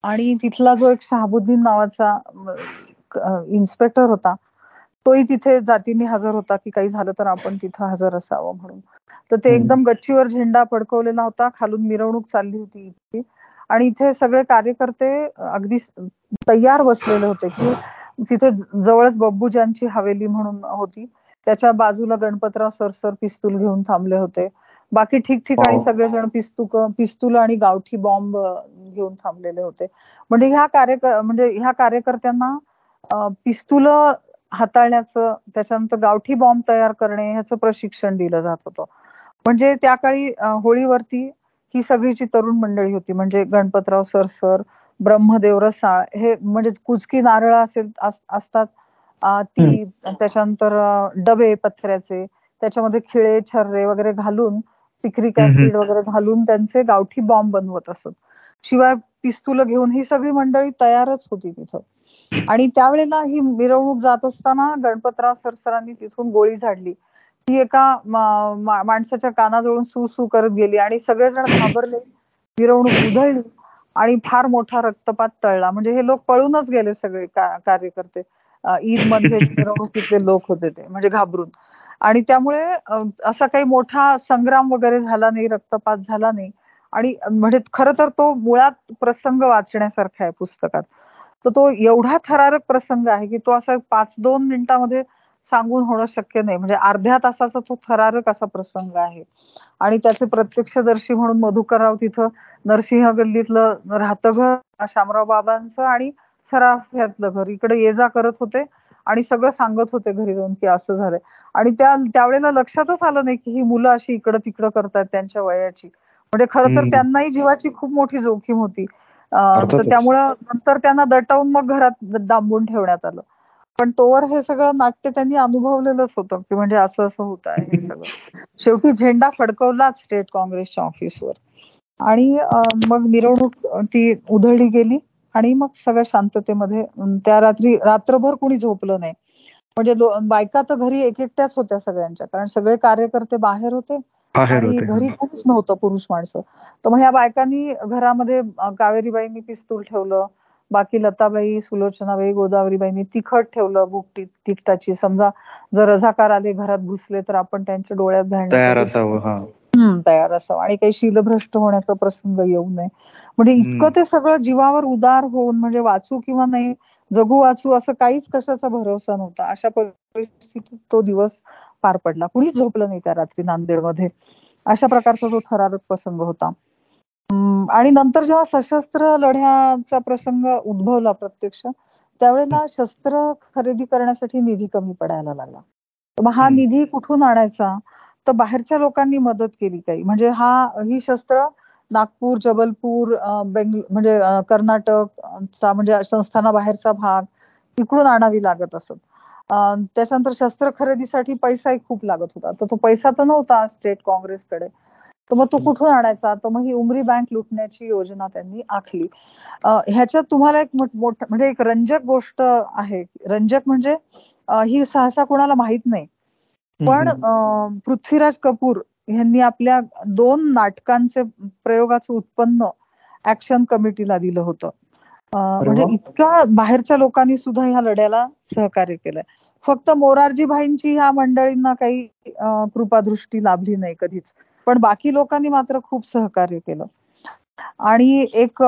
आणि तिथला जो एक शहाबुद्दीन नावाचा इन्स्पेक्टर होता तोही तिथे जातीने हजर होता की काही झालं तर आपण तिथं हजर असावं म्हणून. तर ते एकदम गच्चीवर झेंडा फडकवलेला होता खालून मिरवणूक चालली होती इथे आणि इथे सगळे कार्यकर्ते अगदी तयार बसलेले होते की तिथे जवळच बब्बूजांची हवेली म्हणून होती. त्याच्या बाजूला गणपतराव सरसर पिस्तूल घेऊन थांबले होते. बाकी ठिकठिकाणी हो. सगळेजण पिस्तूक पिस्तूल आणि गावठी बॉम्ब घेऊन थांबलेले होते. म्हणजे ह्या कार्य म्हणजे ह्या कार्यकर्त्यांना पिस्तूल हाताळण्याचं त्याच्यानंतर गावठी बॉम्ब तयार करणे ह्याचं प्रशिक्षण दिलं जात होतं. म्हणजे त्या काळी होळीवरती ही सगळीची तरुण मंडळी होती. म्हणजे गणपतराव सरसर ब्रह्मदेव रसाळ हे म्हणजे कुचकी नारळ असेल असतात. ती त्याच्यानंतर डबे पत्र्याचे त्याच्यामध्ये खिळे छर्रे वगैरे घालून पिक्रिक ऍसिड वगैरे घालून त्यांचे गावठी बॉम्ब बनवत असत. शिवाय पिस्तूल घेऊन ही सगळी मंडळी तयारच होती तिथं. आणि त्यावेळेला ही मिरवणूक जात असताना गणपतराव सरसरांनी तिथून गोळी झाडली. ती एका माणसाच्या कानाजवळून सू सू करत गेली आणि सगळेजण घाबरले. मिरवणूक उधळली आणि फार मोठा रक्तपात टळला. म्हणजे हे लोक पळूनच गेले सगळे कार्यकर्ते. ईदमध्ये (laughs) मिरवणुकीतले लोक होते ते म्हणजे घाबरून. आणि त्यामुळे असा काही मोठा संग्राम वगैरे झाला नाही रक्तपात झाला नाही. आणि म्हणजे खर तर तो मुळात प्रसंग वाचण्यासारखा आहे पुस्तकात. तर तो एवढा थरारक प्रसंग आहे की तो असा पाच दोन मिनिटांमध्ये सांगून होणं शक्य नाही. म्हणजे अर्ध्या तासाचा तो थरारक असा प्रसंग आहे. आणि त्याचे प्रत्यक्षदर्शी म्हणून मधुकरराव तिथं नरसिंह गल्लीतलं राहतं घर शामराव बाबांचं आणि सराफ घर. इकडे ये जा करत होते आणि सगळं सांगत होते घरी जाऊन की असं झालंय. आणि त्या त्यावेळेला लक्षातच आलं नाही की ही मुलं अशी इकडं तिकडं करतात त्यांच्या वयाची. म्हणजे खरं तर त्यांनाही जीवाची खूप मोठी जोखीम होती. तर त्यामुळं नंतर त्यांना दटावून मग घरात दांबून ठेवण्यात आलं. पण तोवर हे सगळं नाट्य त्यांनी अनुभवलेलंच होतं की म्हणजे असं असं होत आहे हे सगळं. शेवटी झेंडा फडकवलाच स्टेट काँग्रेसच्या ऑफिसवर. आणि मग मिरवणूक ती उधळली गेली. आणि मग सगळ्या शांततेमध्ये त्या रात्री रात्रभर कुणी झोपलं नाही. म्हणजे बायका तर घरी एक एकट्याच होत्या सगळ्यांच्या कारण सगळे कार्यकर्ते बाहेर होते. आणि घरी कोणीच नव्हतं पुरुष माणसं. तर मग ह्या बायकांनी घरामध्ये कावेरीबाईंनी पिस्तूल ठेवलं बाकी लताबाई सुलोचनाबाई गोदावरीबाईंनी तिखट ठेवलं भूक तिखटाची. समजा जर रझाकार आले घरात घुसले तर आपण त्यांच्या डोळ्यात असावं तयार असावं. आणि काही शिलभ्रष्ट होण्याचा प्रसंग येऊ नये. म्हणजे इतकं ते सगळं जीवावर उदार होऊन म्हणजे वाचू किंवा नाही जगू वाचू असं काहीच कशाचा भरोसा नव्हता. अशा परिस्थितीत तो दिवस पार पडला. कुणीच झोपलं नाही त्या रात्री नांदेडमध्ये. अशा प्रकारचा तो थरारक प्रसंग होता. आणि नंतर जेव्हा सशस्त्र लढ्याचा प्रसंग उद्भवला प्रत्यक्ष त्यावेळेला शस्त्र खरेदी करण्यासाठी निधी कमी पडायला लागला. मग हा निधी कुठून आणायचा? तर बाहेरच्या लोकांनी मदत केली काही. म्हणजे हा ही शस्त्र नागपूर जबलपूर बेंगल म्हणजे कर्नाटक म्हणजे संस्थानाबाहेरचा भाग इकडून आणावी लागत असत. त्याच्यानंतर शस्त्र खरेदीसाठी पैसाही खूप लागत होता. तर तो पैसा तर नव्हता स्टेट काँग्रेसकडे. तर मग तो कुठून आणायचा? तर मग ही उमरी बँक लुटण्याची योजना त्यांनी आखली. ह्याच्यात तुम्हाला एक मोठ म्हणजे एक रंजक गोष्ट आहे. रंजक म्हणजे ही सहसा कोणाला माहीत नाही. पण पृथ्वीराज कपूर यांनी आपल्या दोन नाटकांचे प्रयोगाचं उत्पन्न ऍक्शन कमिटीला दिलं होतं. म्हणजे इतक्या बाहेरच्या लोकांनी सुद्धा ह्या लढ्याला सहकार्य केलंय. फक्त मोरारजी भाईंची ह्या मंडळींना काही कृपादृष्टी लाभली नाही कधीच. पण बाकी लोकांनी मात्र खूप सहकार्य केलं. आणि एक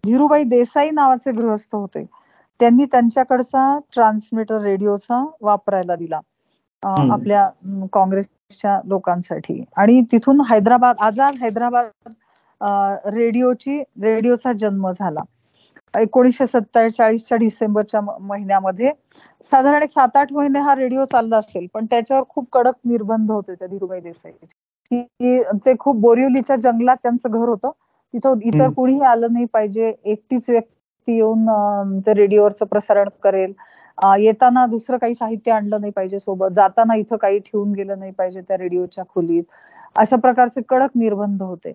धीरुबाई देसाई नावाचे गृहस्थ होते. त्यांनी त्यांच्याकडचा ट्रान्समीटर रेडिओचा वापरायला दिला. आपल्या काँग्रेसच्या लोकांसाठी. आणि तिथून हैदराबाद आझाद हैदराबाद रेडिओची रेडिओचा जन्म झाला. एकोणीसशे सत्तेचाळीसच्या डिसेंबरच्या महिन्यामध्ये. साधारण एक सात आठ महिने हा रेडिओ चालला असेल पण त्याच्यावर खूप कडक निर्बंध होते त्या धीरुबाई देसाईचे. की ते खूप बोरिवलीच्या जंगलात त्यांचं घर होतं. तिथं इतर कुणीही आलं नाही पाहिजे. एकटीच व्यक्ती येऊन ते रेडिओवरचं प्रसारण करेल. येताना दुसरं काही साहित्य आणलं नाही पाहिजे सोबत. जाताना इथं काही ठेवून गेलं नाही पाहिजे त्या रेडिओच्या खोलीत. अशा प्रकारचे कडक निर्बंध होते.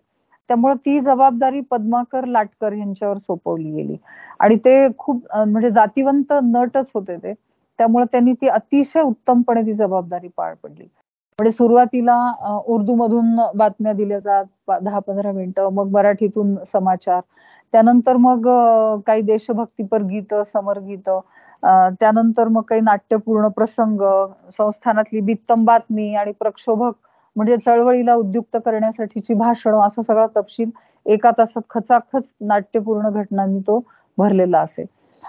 त्यामुळे ती जबाबदारी पद्माकर लाटकर यांच्यावर सोपवली गेली. आणि ते खूप म्हणजे जातीवंत नटच होते ते. त्यामुळे त्यांनी ती अतिशय उत्तमपणे ती जबाबदारी पार पडली. म्हणजे सुरुवातीला उर्दू मधून बातम्या दिल्या जात दहा पंधरा मिनिटं मग मराठीतून समाचार. त्यानंतर मग काही देशभक्तीपर गीत समर गीत त्यानंतर मग काही नाट्यपूर्ण प्रसंग संस्थानातली बित्तम बातमी आणि प्रक्षोभक म्हणजे चळवळीला उद्युक्त करण्यासाठीची भाषणं असा सगळा तपशील एका तासात खचाखच नाट्यपूर्ण घटनांनी तो भरलेला असेल.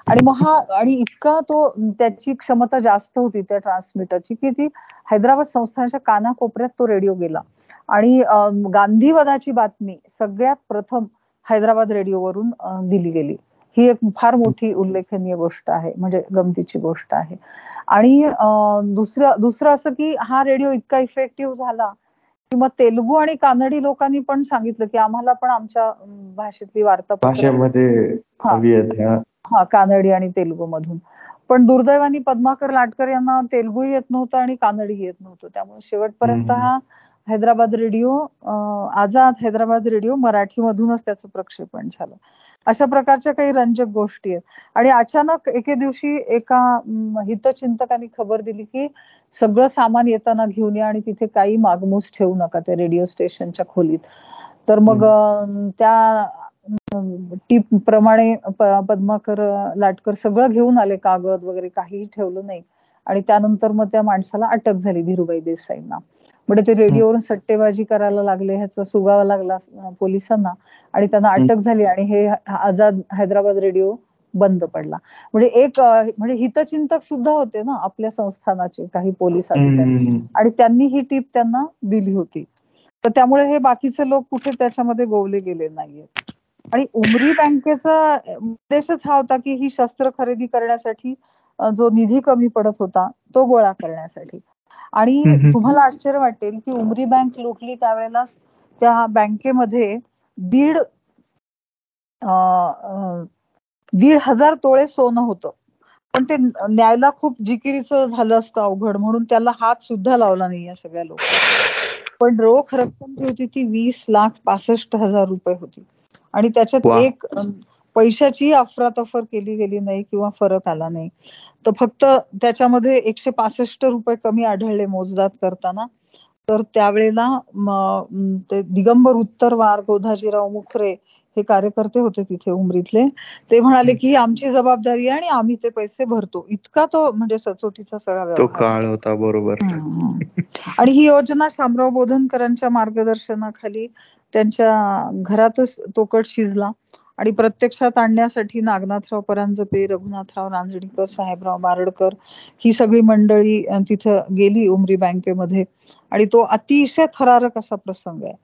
आणि मग हा आणि इतका तो त्याची क्षमता जास्त होती त्या ट्रान्समीटरची की ती हैदराबाद संस्थानाच्या कानाकोपऱ्यात तो रेडिओ गेला. आणि गांधीवादाची बातमी सगळ्यात प्रथम हैदराबाद रेडिओवरून दिली गेली. ही एक फार मोठी उल्लेखनीय गोष्ट आहे म्हणजे गमतीची गोष्ट आहे. आणि दुसरं दुसरं असं की हा रेडिओ इतका इफेक्टिव्ह झाला की मग तेलुगू आणि कानडी लोकांनी पण सांगितलं की आम्हाला पण आमच्या भाषेतली वार्ता भाषेमध्ये हा. कानडी आणि तेलुगू मधून पण दुर्दैवानी पद्माकर लाटकर यांना तेलुगू येत नव्हतं आणि कानडी येत नव्हतं. त्यामुळे शेवटपर्यंत हा हैदराबाद रेडिओ आझाद हैदराबाद रेडिओ मराठी मधूनच त्याचं प्रक्षेपण झालं. अशा प्रकारच्या काही रंजक गोष्टी आहेत. आणि अचानक एके दिवशी एका हितचिंतकांनी खबर दिली की सगळं सामान येताना घेऊन या आणि तिथे काही मागमूस ठेवू नका त्या रेडिओ स्टेशनच्या खोलीत. तर मग त्या टीप प्रमाणे पद्माकर लाटकर सगळं घेऊन आले कागद वगैरे काहीही ठेवलं नाही. आणि त्यानंतर मग त्या माणसाला अटक झाली धीरुबाई देसाईंना. म्हणजे ते रेडिओवरून सट्टेबाजी करायला लागले ह्याचा सुगावा लागला पोलिसांना आणि त्यांना अटक झाली आणि हे आझाद हैदराबाद रेडिओ बंद पडला. म्हणजे एक म्हणजे हितचिंतक सुद्धा होते ना आपल्या संस्थानाचे काही पोलीस अधिकारी. आणि त्यांनी ही टीप त्यांना दिली होती. तर त्यामुळे हे बाकीचे लोक कुठे त्याच्यामध्ये गोवले गेले नाहीयेत. आणि उमरी बँकेचा उद्देशच हा होता की ही शस्त्र खरेदी करण्यासाठी जो निधी कमी पडत होता तो गोळा करण्यासाठी. आणि तुम्हाला आश्चर्य वाटेल की उमरी बँक लुटली त्यावेळेला त्या बँकेमध्ये दीड दीड हजार तोळे सोनं होतं. पण ते न्यायला खूप जिकिरीचं झालं असतं अवघड म्हणून त्याला हात सुद्धा लावला नाही या सगळ्या लोक पण रोख रक्कम जी होती ती वीस लाख पासष्ट हजार रुपये होती. आणि त्याच्यात एक पैशाची अफरातफर केली गेली नाही किंवा फरक आला नाही. तर फक्त त्याच्यामध्ये एकशे पासष्ट रुपये कमी आढळले मोजदात करताना. तर त्यावेळेला ते दिगंबर उत्तर वार गोधाजीराव मुखरे हे कार्यकर्ते होते तिथे उमरीतले. ते म्हणाले की आमची जबाबदारी आहे आणि आम्ही ते पैसे भरतो. इतका तो म्हणजे सचोटीचा सगळा काळ होता बरोबर. आणि ही योजना शामराव बोधनकरांच्या मार्गदर्शनाखाली त्यांच्या घरातच तोकट शिजला. आणि प्रत्यक्षात आणण्यासाठी नागनाथराव परांजपे रघुनाथराव रांजणीकर साहेबराव बारडकर ही सगळी मंडळी तिथं गेली उमरी बँकेमध्ये. आणि तो अतिशय थरारक असा प्रसंग आहे.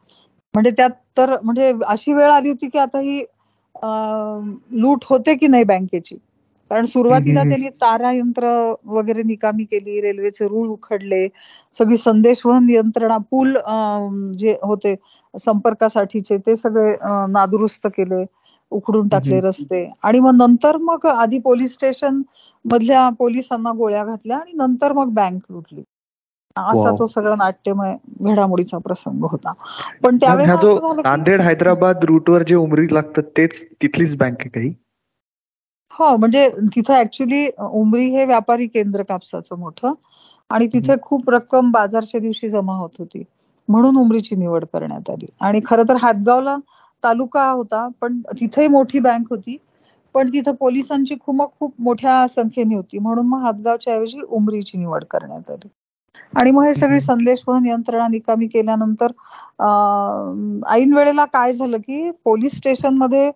म्हणजे त्यात तर म्हणजे अशी वेळ आली होती की आता ही लूट होते की नाही बँकेची? कारण सुरुवातीला त्यांनी तारा यंत्र वगैरे निकामी केली रेल्वेचे रूळ उखडले सगळी संदेशवहन यंत्रणा पूल जे होते संपर्कासाठीचे ते सगळे नादुरुस्त केले. उखडून टाकले रस्ते. आणि मग नंतर मग आधी पोलीस स्टेशन मधल्या पोलिसांना गोळ्या घातल्या आणि नंतर मग बँक लुटली. असा तो सगळा नाट्यमय घडामोडीचा प्रसंग होता. पण त्यावेळेस नांदेड हैदराबाद रूटवर जे उमरी लागतात तेच तिथलीच बँक आहे काही? हो म्हणजे तिथं ऍक्च्युली उमरी हे व्यापारी केंद्र कापसाचं मोठं आणि तिथे खूप रक्कम बाजारच्या दिवशी जमा होत होती. म्हणून उमरीची निवड करण्यात आली. आणि खरं तर हातगावला तालुका होता पण तिथेही मोठी बँक होती. पण तिथं पोलिसांची खुमक खूप मोठ्या संख्येने होती. म्हणून मग हातगावच्या ऐवजी उमरीची निवड करण्यात आली. आणि मग हे सगळी संदेशवहन यंत्रणा निकामी केल्यानंतर ऐन वेळेला काय झालं की पोलीस स्टेशनमध्ये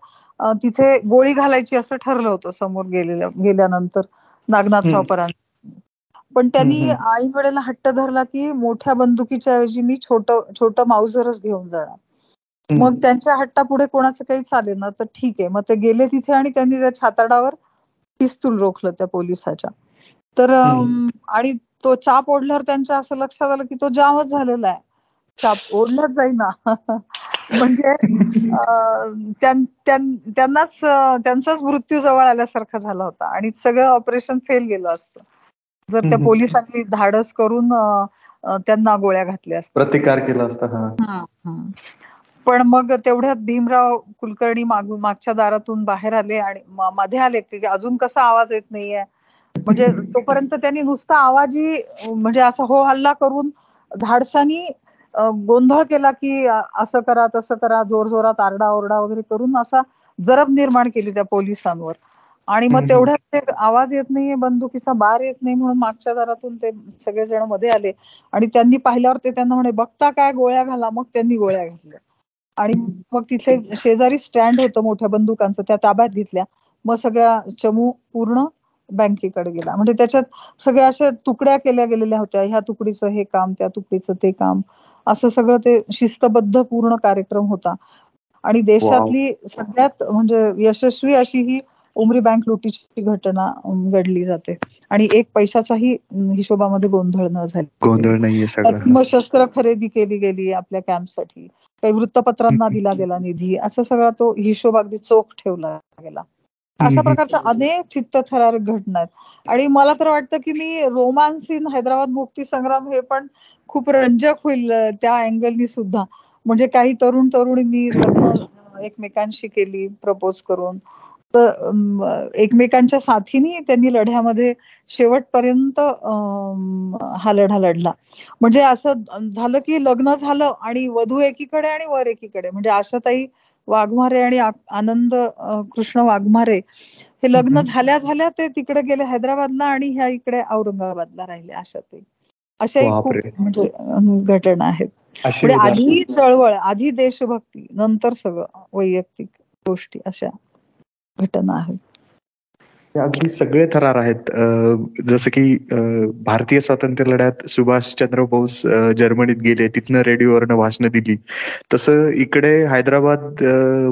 तिथे गोळी घालायची असं ठरलं होतं समोर गेलेल्या गेल्यानंतर नागनाथराव परांजपे पण त्यांनी ऐन वेळेला हट्ट धरला की मोठ्या बंदुकीच्या ऐवजी मी छोट छोट माउझरच घेऊन जाणार. मग त्यांच्या हट्टापुढे कोणाचं काही चालेल ना तर ठीक आहे. मग ते गेले तिथे आणि त्यांनी त्या छाताडावर पिस्तूल रोखलं त्या पोलिसाच्या. तर आणि तो चाप ओढल्यावर त्यांच्या असं लक्षात आलं की तो जामच झालेला आहे. चाप ओढलाच जाईना. (laughs) म्हणजे त्यांनाच त्यांचाच मृत्यू जवळ आल्यासारखा झाला होता. आणि सगळं ऑपरेशन फेल गेलं असतं. जर त्या पोलिसांनी धाडस करून त्यांना गोळ्या घातल्या असत्या. प्रतिकार केला असता पण मग तेवढ्यात भीमराव कुलकर्णी मागून मागच्या दारातून बाहेर आले आणि मध्ये आले की अजून कसा आवाज येत नाहीये. म्हणजे तोपर्यंत त्यांनी नुसता आवाजी म्हणजे असा हो हल्ला करून धाडसानी गोंधळ केला की असं करा तसं करा जोर जोरात आरडा ओरडा वगैरे करून असा जरब निर्माण केली त्या पोलिसांवर. आणि मग तेवढ्यात ते आवाज येत नाहीये बंदुकीचा बार येत नाही म्हणून मागच्या दारातून ते सगळेजणमध्ये आले. आणि त्यांनी पाहिल्यावर ते त्यांना म्हणे बघता काय गोळ्या घाला. मग त्यांनी गोळ्या घातल्या. आणि मग तिथे शेजारी स्टँड होतं मोठ्या बंदुकांचं त्या ताब्यात घेतल्या. मग सगळ्या चमू पूर्ण बँकेकडे गेला. म्हणजे त्याच्यात सगळ्या अशा तुकड्या केल्या गेलेल्या होत्या. ह्या तुकडीचं हे काम त्या तुकडीचं ते काम. असं सगळं ते शिस्तबद्ध पूर्ण कार्यक्रम होता. आणि देशातली सगळ्यात म्हणजे यशस्वी अशी ही उमरी बँक लुटीची घटना घडली जाते. आणि एक पैशाचाही हिशोबामध्ये गोंधळ न झाले. गोंधळ नाहीये मग शस्त्र खरेदी केली गेली आपल्या कॅम्पसाठी. काही वृत्तपत्रांना दिला गेला निधी असा सगळा तो हिशोब अगदी चोख ठेवला गेला. अशा प्रकारच्या अनेक चित्तथरारक घटना आहेत. आणि मला तर वाटतं की मी रोमांस इन हैदराबाद मुक्ती संग्राम हे पण खूप रंजक होईल त्या अँगलनी सुद्धा. म्हणजे काही तरुण तरुणींनी एकमेकांशी केली प्रपोज करून. एकमेकांच्या साथीने त्यांनी लढ्यामध्ये शेवटपर्यंत हा लढा लढला. म्हणजे असं झालं की लग्न झालं आणि वधू एकीकडे आणि वर एकीकडे. म्हणजे आशाताई वाघमारे आणि आनंद कृष्ण वाघमारे हे लग्न झाल्या झाल्या ते तिकडे गेले हैदराबादला आणि ह्या इकडे औरंगाबादला राहिले आशाताई. अशा खूप म्हणजे घटना आहेत. म्हणजे आधी चळवळ आधी देशभक्ती नंतर सगळं वैयक्तिक गोष्टी अशा. घटना आहेत अगदी सगळे थरार आहेत. जसं की भारतीय स्वातंत्र्य लढ्यात सुभाषचंद्र बोस जर्मनीत गेले. तिथनं रेडिओवरनं भाषण दिली. तसं इकडे हैदराबाद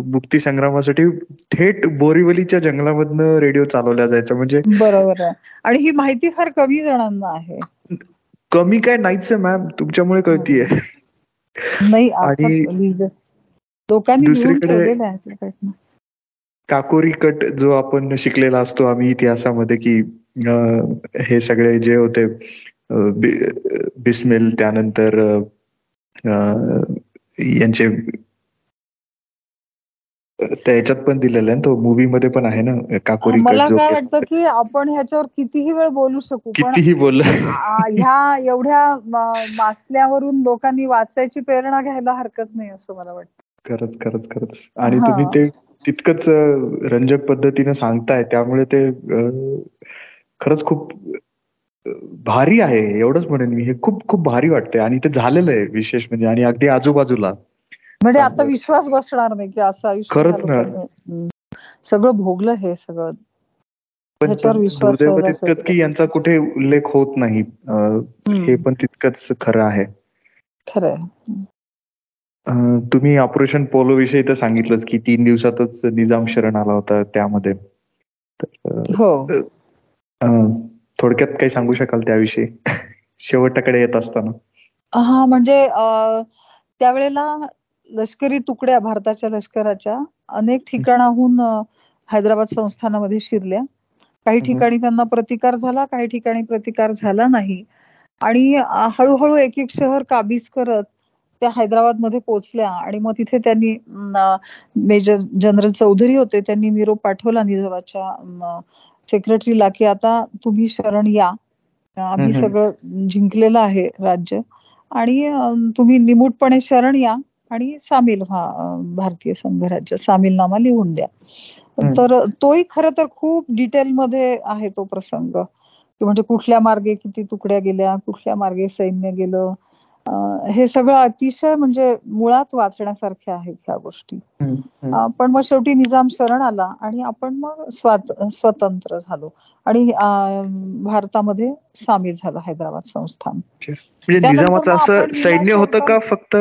मुक्ती संग्रामासाठी थेट बोरीवलीच्या जंगलामधनं रेडिओ चालवला जायचा. म्हणजे बरोबर आहे. आणि ही माहिती फार कमी जणांना आहे. कमी काय नाहीच आहे मॅम. तुमच्यामुळे कळतीये नाही आणि लोकांनी दुसरीकडे काकोरी कट जो आपण शिकलेला असतो आम्ही इतिहासामध्ये की हे सगळे जे होते बिस्मिल त्यानंतर यांचे त्याच्यात पण दिलेलं आहे तो मूवी मध्ये पण आहे ना काकोरी मला काय वाटतं की आपण ह्याच्यावर कितीही वेळ बोलू शकू कितीही बोल. ह्या एवढ्या मासल्यावरून लोकांनी वाचायची प्रेरणा घ्यायला हरकत नाही असं मला वाटतं. खरंच खरंच खरंच. आणि तुम्ही ते तितकंच रंजक पद्धतीने सांगताय त्यामुळे ते खरंच खूप भारी आहे. एवढंच म्हणेन मी. हे खूप खूप भारी वाटतंय. आणि ते झालेलं आहे विशेष म्हणजे. आणि अगदी आजूबाजूला. म्हणजे आता विश्वास बसणार नाही की असं खरंच ना. सगळं भोगलं हे सगळं. पण तितकंच की यांचा कुठे उल्लेख होत नाही. हे पण तितकंच खरं आहे. खरं तुम्ही ऑपरेशन पोलो विषयी तर सांगितलंच की तीन दिवसातच निजाम शरण आला होता त्यामध्ये. हो. थोडक्यात काही सांगू शकाल त्याविषयी? (laughs) शेवटाकडे येत असताना. हा म्हणजे त्यावेळेला लष्करी तुकड्या भारताच्या लष्कराच्या अनेक ठिकाणाहून हैदराबाद संस्थानामध्ये शिरल्या. काही ठिकाणी त्यांना प्रतिकार झाला काही ठिकाणी प्रतिकार झाला नाही. आणि हळूहळू एक एक शहर काबीज करत त्या हैदराबादमध्ये पोहोचल्या आणि मग तिथे त्यांनी मेजर जनरल चौधरी होते त्यांनी निरोप पाठवला निजामाच्या सेक्रेटरीला की आता तुम्ही शरण या. आम्ही सगळं जिंकलेलं आहे राज्य आणि तुम्ही निमूटपणे शरण या आणि सामील व्हा भारतीय संघराज्य सामीलनामा लिहून द्या. तर तोही खर तर खूप डिटेलमध्ये आहे तो प्रसंग. म्हणजे कुठल्या मार्गे किती तुकड्या गेल्या कुठल्या मार्गे सैन्य गेलं हे सगळं अतिशय म्हणजे मुळात वाचण्यासारखे आहेत ह्या गोष्टी. पण मग शेवटी निजाम शरण आला आणि आपण मग स्वतंत्र झालो. आणि भारतामध्ये सामील झालं हैदराबाद संस्थान. म्हणजे निजामाचं असं सैन्य होतं का फक्त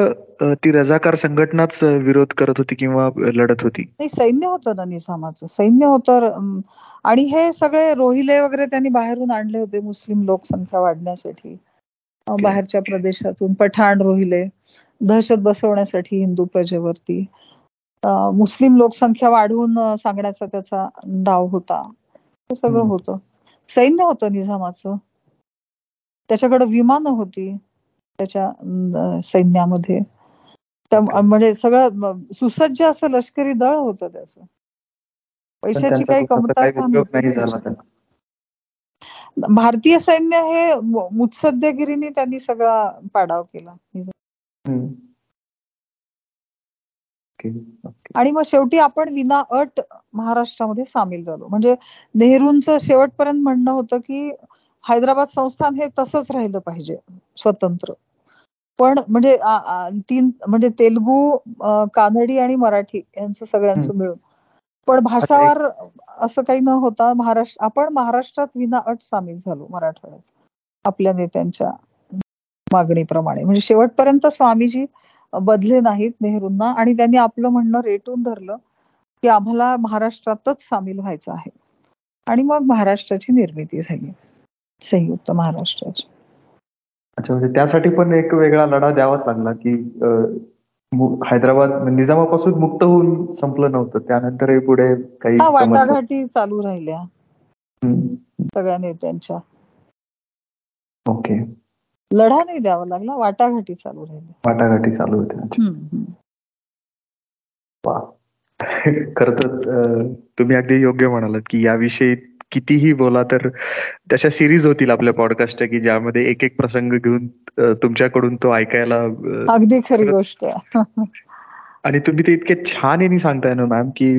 ती रजाकार संघटनाच विरोध करत होती किंवा लढत होती? नाही सैन्य होतं ना निजामाचं. सैन्य होतं आणि हे सगळे रोहिले वगैरे त्यांनी बाहेरून आणले होते मुस्लिम लोकसंख्या वाढण्यासाठी. बाहेरच्या प्रदेशातून पठाण रोहिले दहशत बसवण्यासाठी हिंदू प्रजेवरती. मुस्लिम लोकसंख्या वाढवून सांगण्याचा त्याचा डाव होता. हे सगळं होतं. सैन्य होतं निजामाचं. त्याच्याकडे विमानं होती त्याच्या सैन्यामध्ये. म्हणजे सगळं सुसज्ज असं लष्करी दळ होतं त्याचं. पैशाची काही कमतरता भारतीय सैन्य हे मुत्सद्देगिरीने त्यांनी सगळा पाडाव केला. आणि मग शेवटी आपण विना अट महाराष्ट्रामध्ये सामील झालो. म्हणजे नेहरूंचं शेवटपर्यंत म्हणणं होतं की हैदराबाद संस्थान हे तसंच राहिलं पाहिजे स्वतंत्र. पण म्हणजे तीन म्हणजे तेलगू कानडी आणि मराठी यांचं सगळ्यांचं मिळून. पण भाषावार असं काही न होता महाराष्ट्र आपण महाराष्ट्रात विना अट सामील झालो मराठवाड्यात आपल्या नेत्यांच्या मागणीप्रमाणे. म्हणजे शेवटपर्यंत स्वामीजी बदले नाहीत नेहरूंना आणि त्यांनी आपलं म्हणणं रेटून धरलं की आम्हाला महाराष्ट्रातच सामील व्हायचं आहे. आणि मग महाराष्ट्राची निर्मिती झाली. संयुक्त महाराष्ट्राची. अच्छा म्हणजे त्यासाठी पण एक वेगळा लढा द्यावाच लागला की हैदराबाद निजामापासून मुक्त होऊन संपलं नव्हतं. त्यानंतर पुढे काही वाटाघाटी चालू राहिल्या. सगळ्या नेत्यांच्या. ओके. लढा नाही द्यावा लागला वाटाघाटी चालू राहिल्या. वाटाघाटी चालू होत्या (laughs) खर तर तुम्ही अगदी योग्य म्हणालात की याविषयी कितीही बोला तर तशा सिरीज होतील आपल्या पॉडकास्ट की ज्यामध्ये एक एक प्रसंग घेऊन तुमच्याकडून तो ऐकायला अगदी खरी गोष्ट (laughs) आणि तुम्ही ते इतके छान यांनी सांगताय ना मॅम की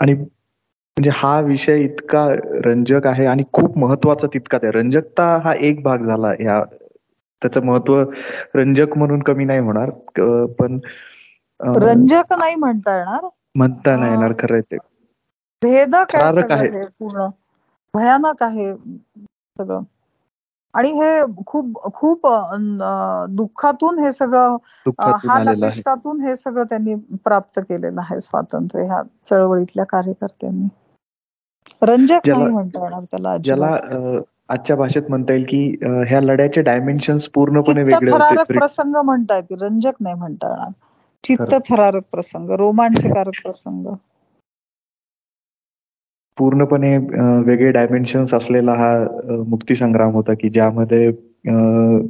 आणि म्हणजे हा विषय इतका रंजक आहे आणि खूप महत्त्वाचा तितकाच आहे. रंजकता हा एक भाग झाला या त्याचं महत्त्व रंजक म्हणून कमी नाही होणार. पण रंजक नाही म्हणता येणार. म्हणता नाही येणार खरं ते. भेदक आहे पूर्ण. भयानक आहे सगळं. आणि हे खूप खूप दुःखातून हे सगळं हालातून हे सगळं त्यांनी प्राप्त केलेलं आहे स्वातंत्र्य ह्या चळवळीतल्या कार्यकर्त्यांनी. रंजक नाही म्हणता येणार त्याला ज्याला आजच्या भाषेत म्हणता येईल की ह्या लढ्याचे डायमेन्शन्स पूर्णपणे वेगळे प्रसंग म्हणता येतील. रंजक नाही म्हणता येणार. चित्त थरारक प्रसंग रोमांचकारक (laughs) प्रसंग. पूर्णपणे वेगळे डायमेन्शन्स असलेला हा मुक्ती संग्राम होता की ज्यामध्ये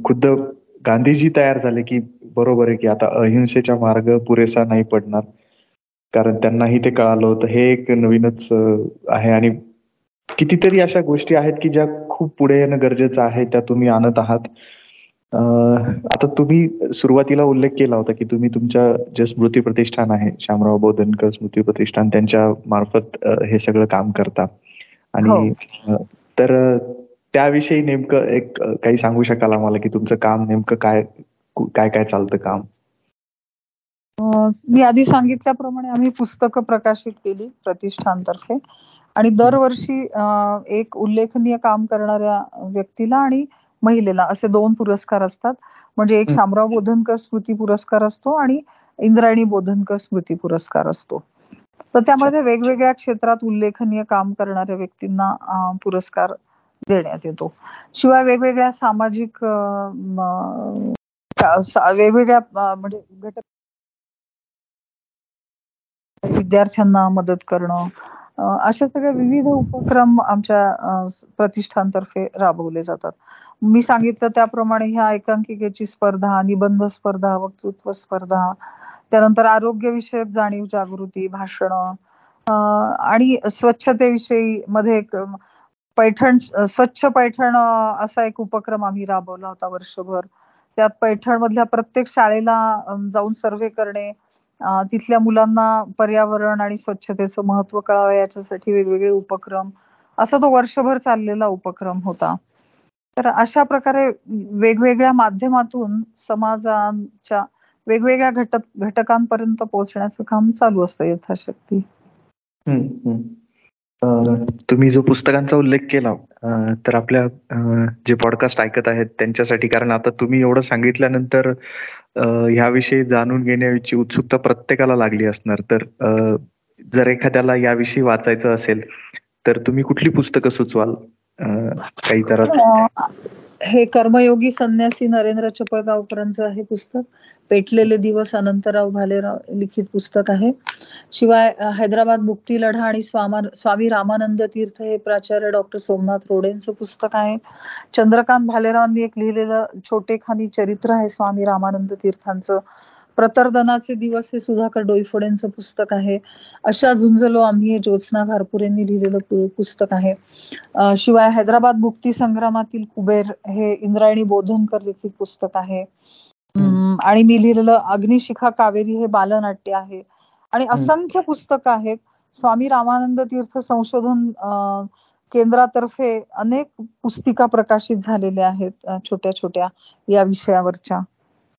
खुद्द गांधीजी तयार झाले की बरोबर आहे की आता अहिंसेचा मार्ग पुरेसा नाही पडणार. कारण त्यांनाही ते कळालं होतं. हे एक नवीनच आहे. आणि कितीतरी अशा गोष्टी आहेत की ज्या खूप पुढे येणं गरजेचं आहे त्या तुम्ही आणत आहात. आता तुम्ही सुरुवातीला उल्लेख केला होता की तुम्ही तुमच्या जे स्मृती प्रतिष्ठान आहे शामराव बोधनकर स्मृती प्रतिष्ठान त्यांच्या मार्फत हे सगळं काम करता. आणि हो. तर त्याविषयी नेमकं एक काही सांगू शकाल आम्हाला की तुमचं काम नेमकं काय काय काय चालतं काम? मी आधी सांगितल्याप्रमाणे आम्ही पुस्तकं प्रकाशित केली प्रतिष्ठानतर्फे. आणि दरवर्षी एक उल्लेखनीय काम करणाऱ्या व्यक्तीला आणि महिलेला असे दोन पुरस्कार असतात. म्हणजे एक शामराव बोधनकर स्मृती पुरस्कार असतो आणि इंद्रायणी बोधनकर स्मृती पुरस्कार असतो. तर त्यामध्ये वेगवेगळ्या क्षेत्रात उल्लेखनीय काम करणाऱ्या व्यक्तींना पुरस्कार देण्यात येतो. शिवाय वेगवेगळ्या सामाजिक वेगवेगळ्या म्हणजे घटक विद्यार्थ्यांना मदत करणं अशा सगळ्या विविध उपक्रम आमच्या प्रतिष्ठानतर्फे राबवले जातात. मी सांगितलं त्याप्रमाणे ह्या एकांकिकेची स्पर्धा निबंध स्पर्धा वक्तृत्व स्पर्धा त्यानंतर आरोग्य विषयक जाणीव जागृती भाषण आणि स्वच्छतेविषयी मध्ये एक पैठण स्वच्छ पैठण असा एक उपक्रम आम्ही राबवला होता वर्षभर. त्यात पैठण मधल्या प्रत्येक शाळेला जाऊन सर्वे करणे तिथल्या मुलांना पर्यावरण आणि स्वच्छतेचं महत्त्व कळावं याच्यासाठी वेगवेगळे उपक्रम असा तो वर्षभर चाललेला उपक्रम होता. तर अशा प्रकारे वेगवेगळ्या माध्यमातून समाजाच्या वेगवेगळ्या घटक घटकांपर्यंत पोहोचण्याचं काम चालू असतं यथाशक्ती. तुम्ही जो पुस्तकांचा उल्लेख केला तर आपल्या जे पॉडकास्ट ऐकत आहेत त्यांच्यासाठी कारण आता तुम्ही एवढं सांगितल्यानंतर ह्याविषयी जाणून घेण्याची उत्सुकता प्रत्येकाला लागली असणार. तर जर एखाद्याला याविषयी वाचायचं असेल तर तुम्ही कुठली पुस्तकं सुचवाल? काही तर हे कर्मयोगी संन्यासी नरेंद्र चपळगावकरांचं आहे पुस्तक. पेटलेले दिवस अनंतराव भालेराव लिखित पुस्तक आहे. शिवाय हैदराबाद मुक्ती लढा आणि स्वामी रामानंद तीर्थ हे प्राचार्य डॉक्टर सोमनाथ रोडेंचं पुस्तक आहे. चंद्रकांत भालेरावांनी एक लिहिलेलं छोटेखानी चरित्र आहे स्वामी रामानंद तीर्थांचं. प्रतरदनाचे दिवस हे सुधाकर डोईफोडेंचं पुस्तक आहे. अशा झुंजलो आम्ही हे ज्योत्स्ना घारपुरेंनी लिहिलेलं पुस्तक आहे. शिवाय हैदराबाद मुक्ती संग्रामातील कुबेर हे इंद्रायणी बोधनकर लिखित पुस्तक आहे. आणि मी लिहिलेलं अग्निशिखा कावेरी हे बालनाट्य आहे. आणि असंख्य पुस्तकं आहेत. स्वामी रामानंद तीर्थ संशोधन केंद्रातर्फे अनेक पुस्तिका प्रकाशित झालेल्या आहेत छोट्या छोट्या या विषयावरच्या.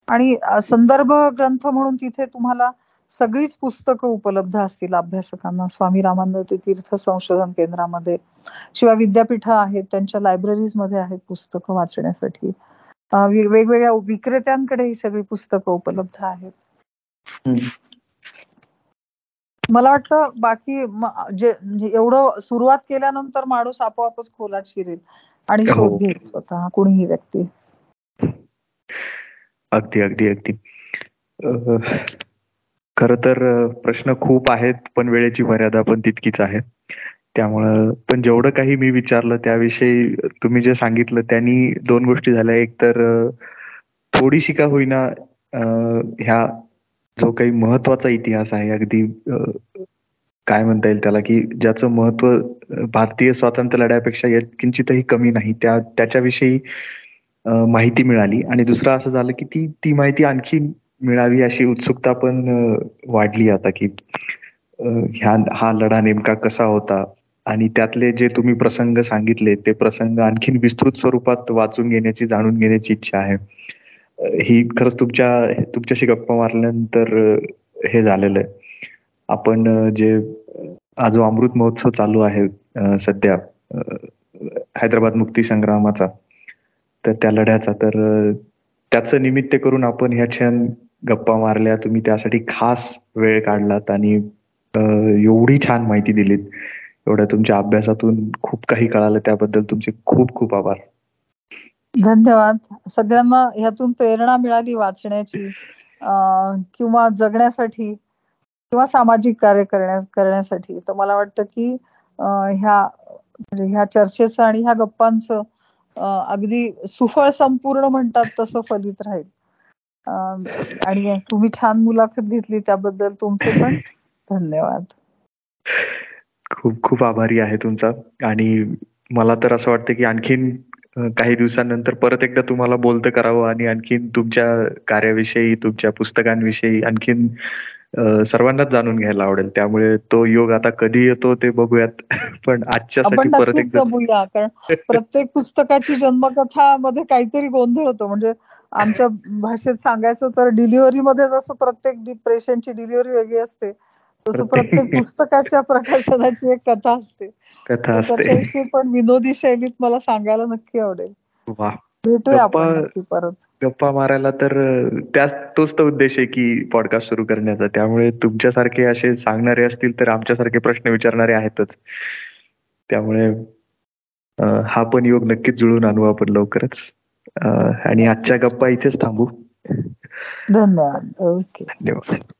आणि संदर्भ ग्रंथ म्हणून तिथे तुम्हाला सगळीच पुस्तकं उपलब्ध असतील अभ्यासकांना. स्वामी रामानंद तीर्थ संशोधन केंद्रामध्ये. शिवाय विद्यापीठ आहेत त्यांच्या लायब्ररीजमध्ये आहेत पुस्तकं वाचण्यासाठी. वेगवेगळ्या विक्रेत्यांकडे ही सगळी पुस्तकं उपलब्ध आहेत. मला वाटतं बाकी जे म्हणजे एवढं सुरुवात केल्यानंतर माणूस आपोआपच खोलात शिरेल आणि हो. शोध घेईल स्वतः कोणीही व्यक्ती. अगदी अगदी अगदी. खर तर प्रश्न खूप आहेत पण वेळेची मर्यादा पण तितकीच आहे. त्यामुळं पण जेवढं काही मी विचारलं त्याविषयी तुम्ही जे सांगितलं त्यांनी दोन गोष्टी झाल्या. एक तर थोडीशी का होईना ह्या जो काही महत्त्वाचा इतिहास आहे अगदी काय म्हणता येईल त्याला की ज्याचं महत्त्व भारतीय स्वातंत्र्य लढ्यापेक्षा किंचितही कमी नाही त्या त्याच्याविषयी माहिती मिळाली. आणि दुसरं असं झालं की ती ती माहिती आणखी मिळावी अशी उत्सुकता पण वाढली आता की ह्या हा लढा नेमका कसा होता? आणि त्यातले जे तुम्ही प्रसंग सांगितले ते प्रसंग आणखीन विस्तृत स्वरूपात वाचून घेण्याची जाणून घेण्याची इच्छा आहे. ही खरंच तुमच्या तुमच्याशी गप्पा मारल्यानंतर हे झालेलं आहे. आपण जे आज अमृत महोत्सव चालू आहे सध्या हैदराबाद मुक्ती संग्रामाचा तर त्या लढ्याचा तर त्याचं निमित्त करून आपण ह्या छान गप्पा मारल्या. तुम्ही त्यासाठी खास वेळ काढलात आणि एवढी छान माहिती दिलीत. एवढ्या तुमच्या अभ्यासातून खूप काही कळालं. त्याबद्दल तुमचे खूप खूप आभार. धन्यवाद. सगळ्यांना ह्यातून प्रेरणा मिळाली वाचण्याची किंवा जगण्यासाठी किंवा सामाजिक कार्य करण्या करण्यासाठी. तर मला वाटतं की ह्या म्हणजे ह्या चर्चेचं आणि ह्या गप्पांचं अगदी सुफळ संपूर्ण म्हणतात तसं फलित राहील. आणि तुम्ही छान मुलाखत घेतली त्याबद्दल तुमचे पण धन्यवाद. खूप खूप आभारी आहे तुमचा. आणि मला तर असं वाटतं की आणखीन काही दिवसांनंतर परत एकदा तुम्हाला बोलतं करावं आणि आणखीन तुमच्या कार्याविषयी तुमच्या पुस्तकांविषयी आणखीन सर्वांनाच जाणून घ्यायला आवडेल. त्यामुळे तो योग आता कधी येतो ते बघूयात. (laughs) पण आजच्यासाठी परत एकदा बघूया कारण प्रत्येक पुस्तकाची जन्मकथा मध्ये काहीतरी गोंधळ होतो. म्हणजे आमच्या भाषेत सांगायचं तर डिलिव्हरी मध्ये जसं प्रत्येक डिप्रेशनची डिलिव्हरी वेगळी असते. तसं प्रत्येक (laughs) पुस्तकाच्या प्रकाशनाची एक कथा असते. कथा असते. पण विनोदी शैलीत मला सांगायला नक्की आवडेल. भेटूया आपण परत. गप्पा मारायला तर त्याच तोच तर उद्देश आहे की पॉडकास्ट सुरू करण्याचा. त्यामुळे तुमच्यासारखे असे सांगणारे असतील तर आमच्यासारखे प्रश्न विचारणारे आहेतच. त्यामुळे हा पण योग नक्कीच जुळून आणू आपण लवकरच. आणि आजच्या गप्पा इथेच थांबू. धन्यवाद. ओके. धन्यवाद.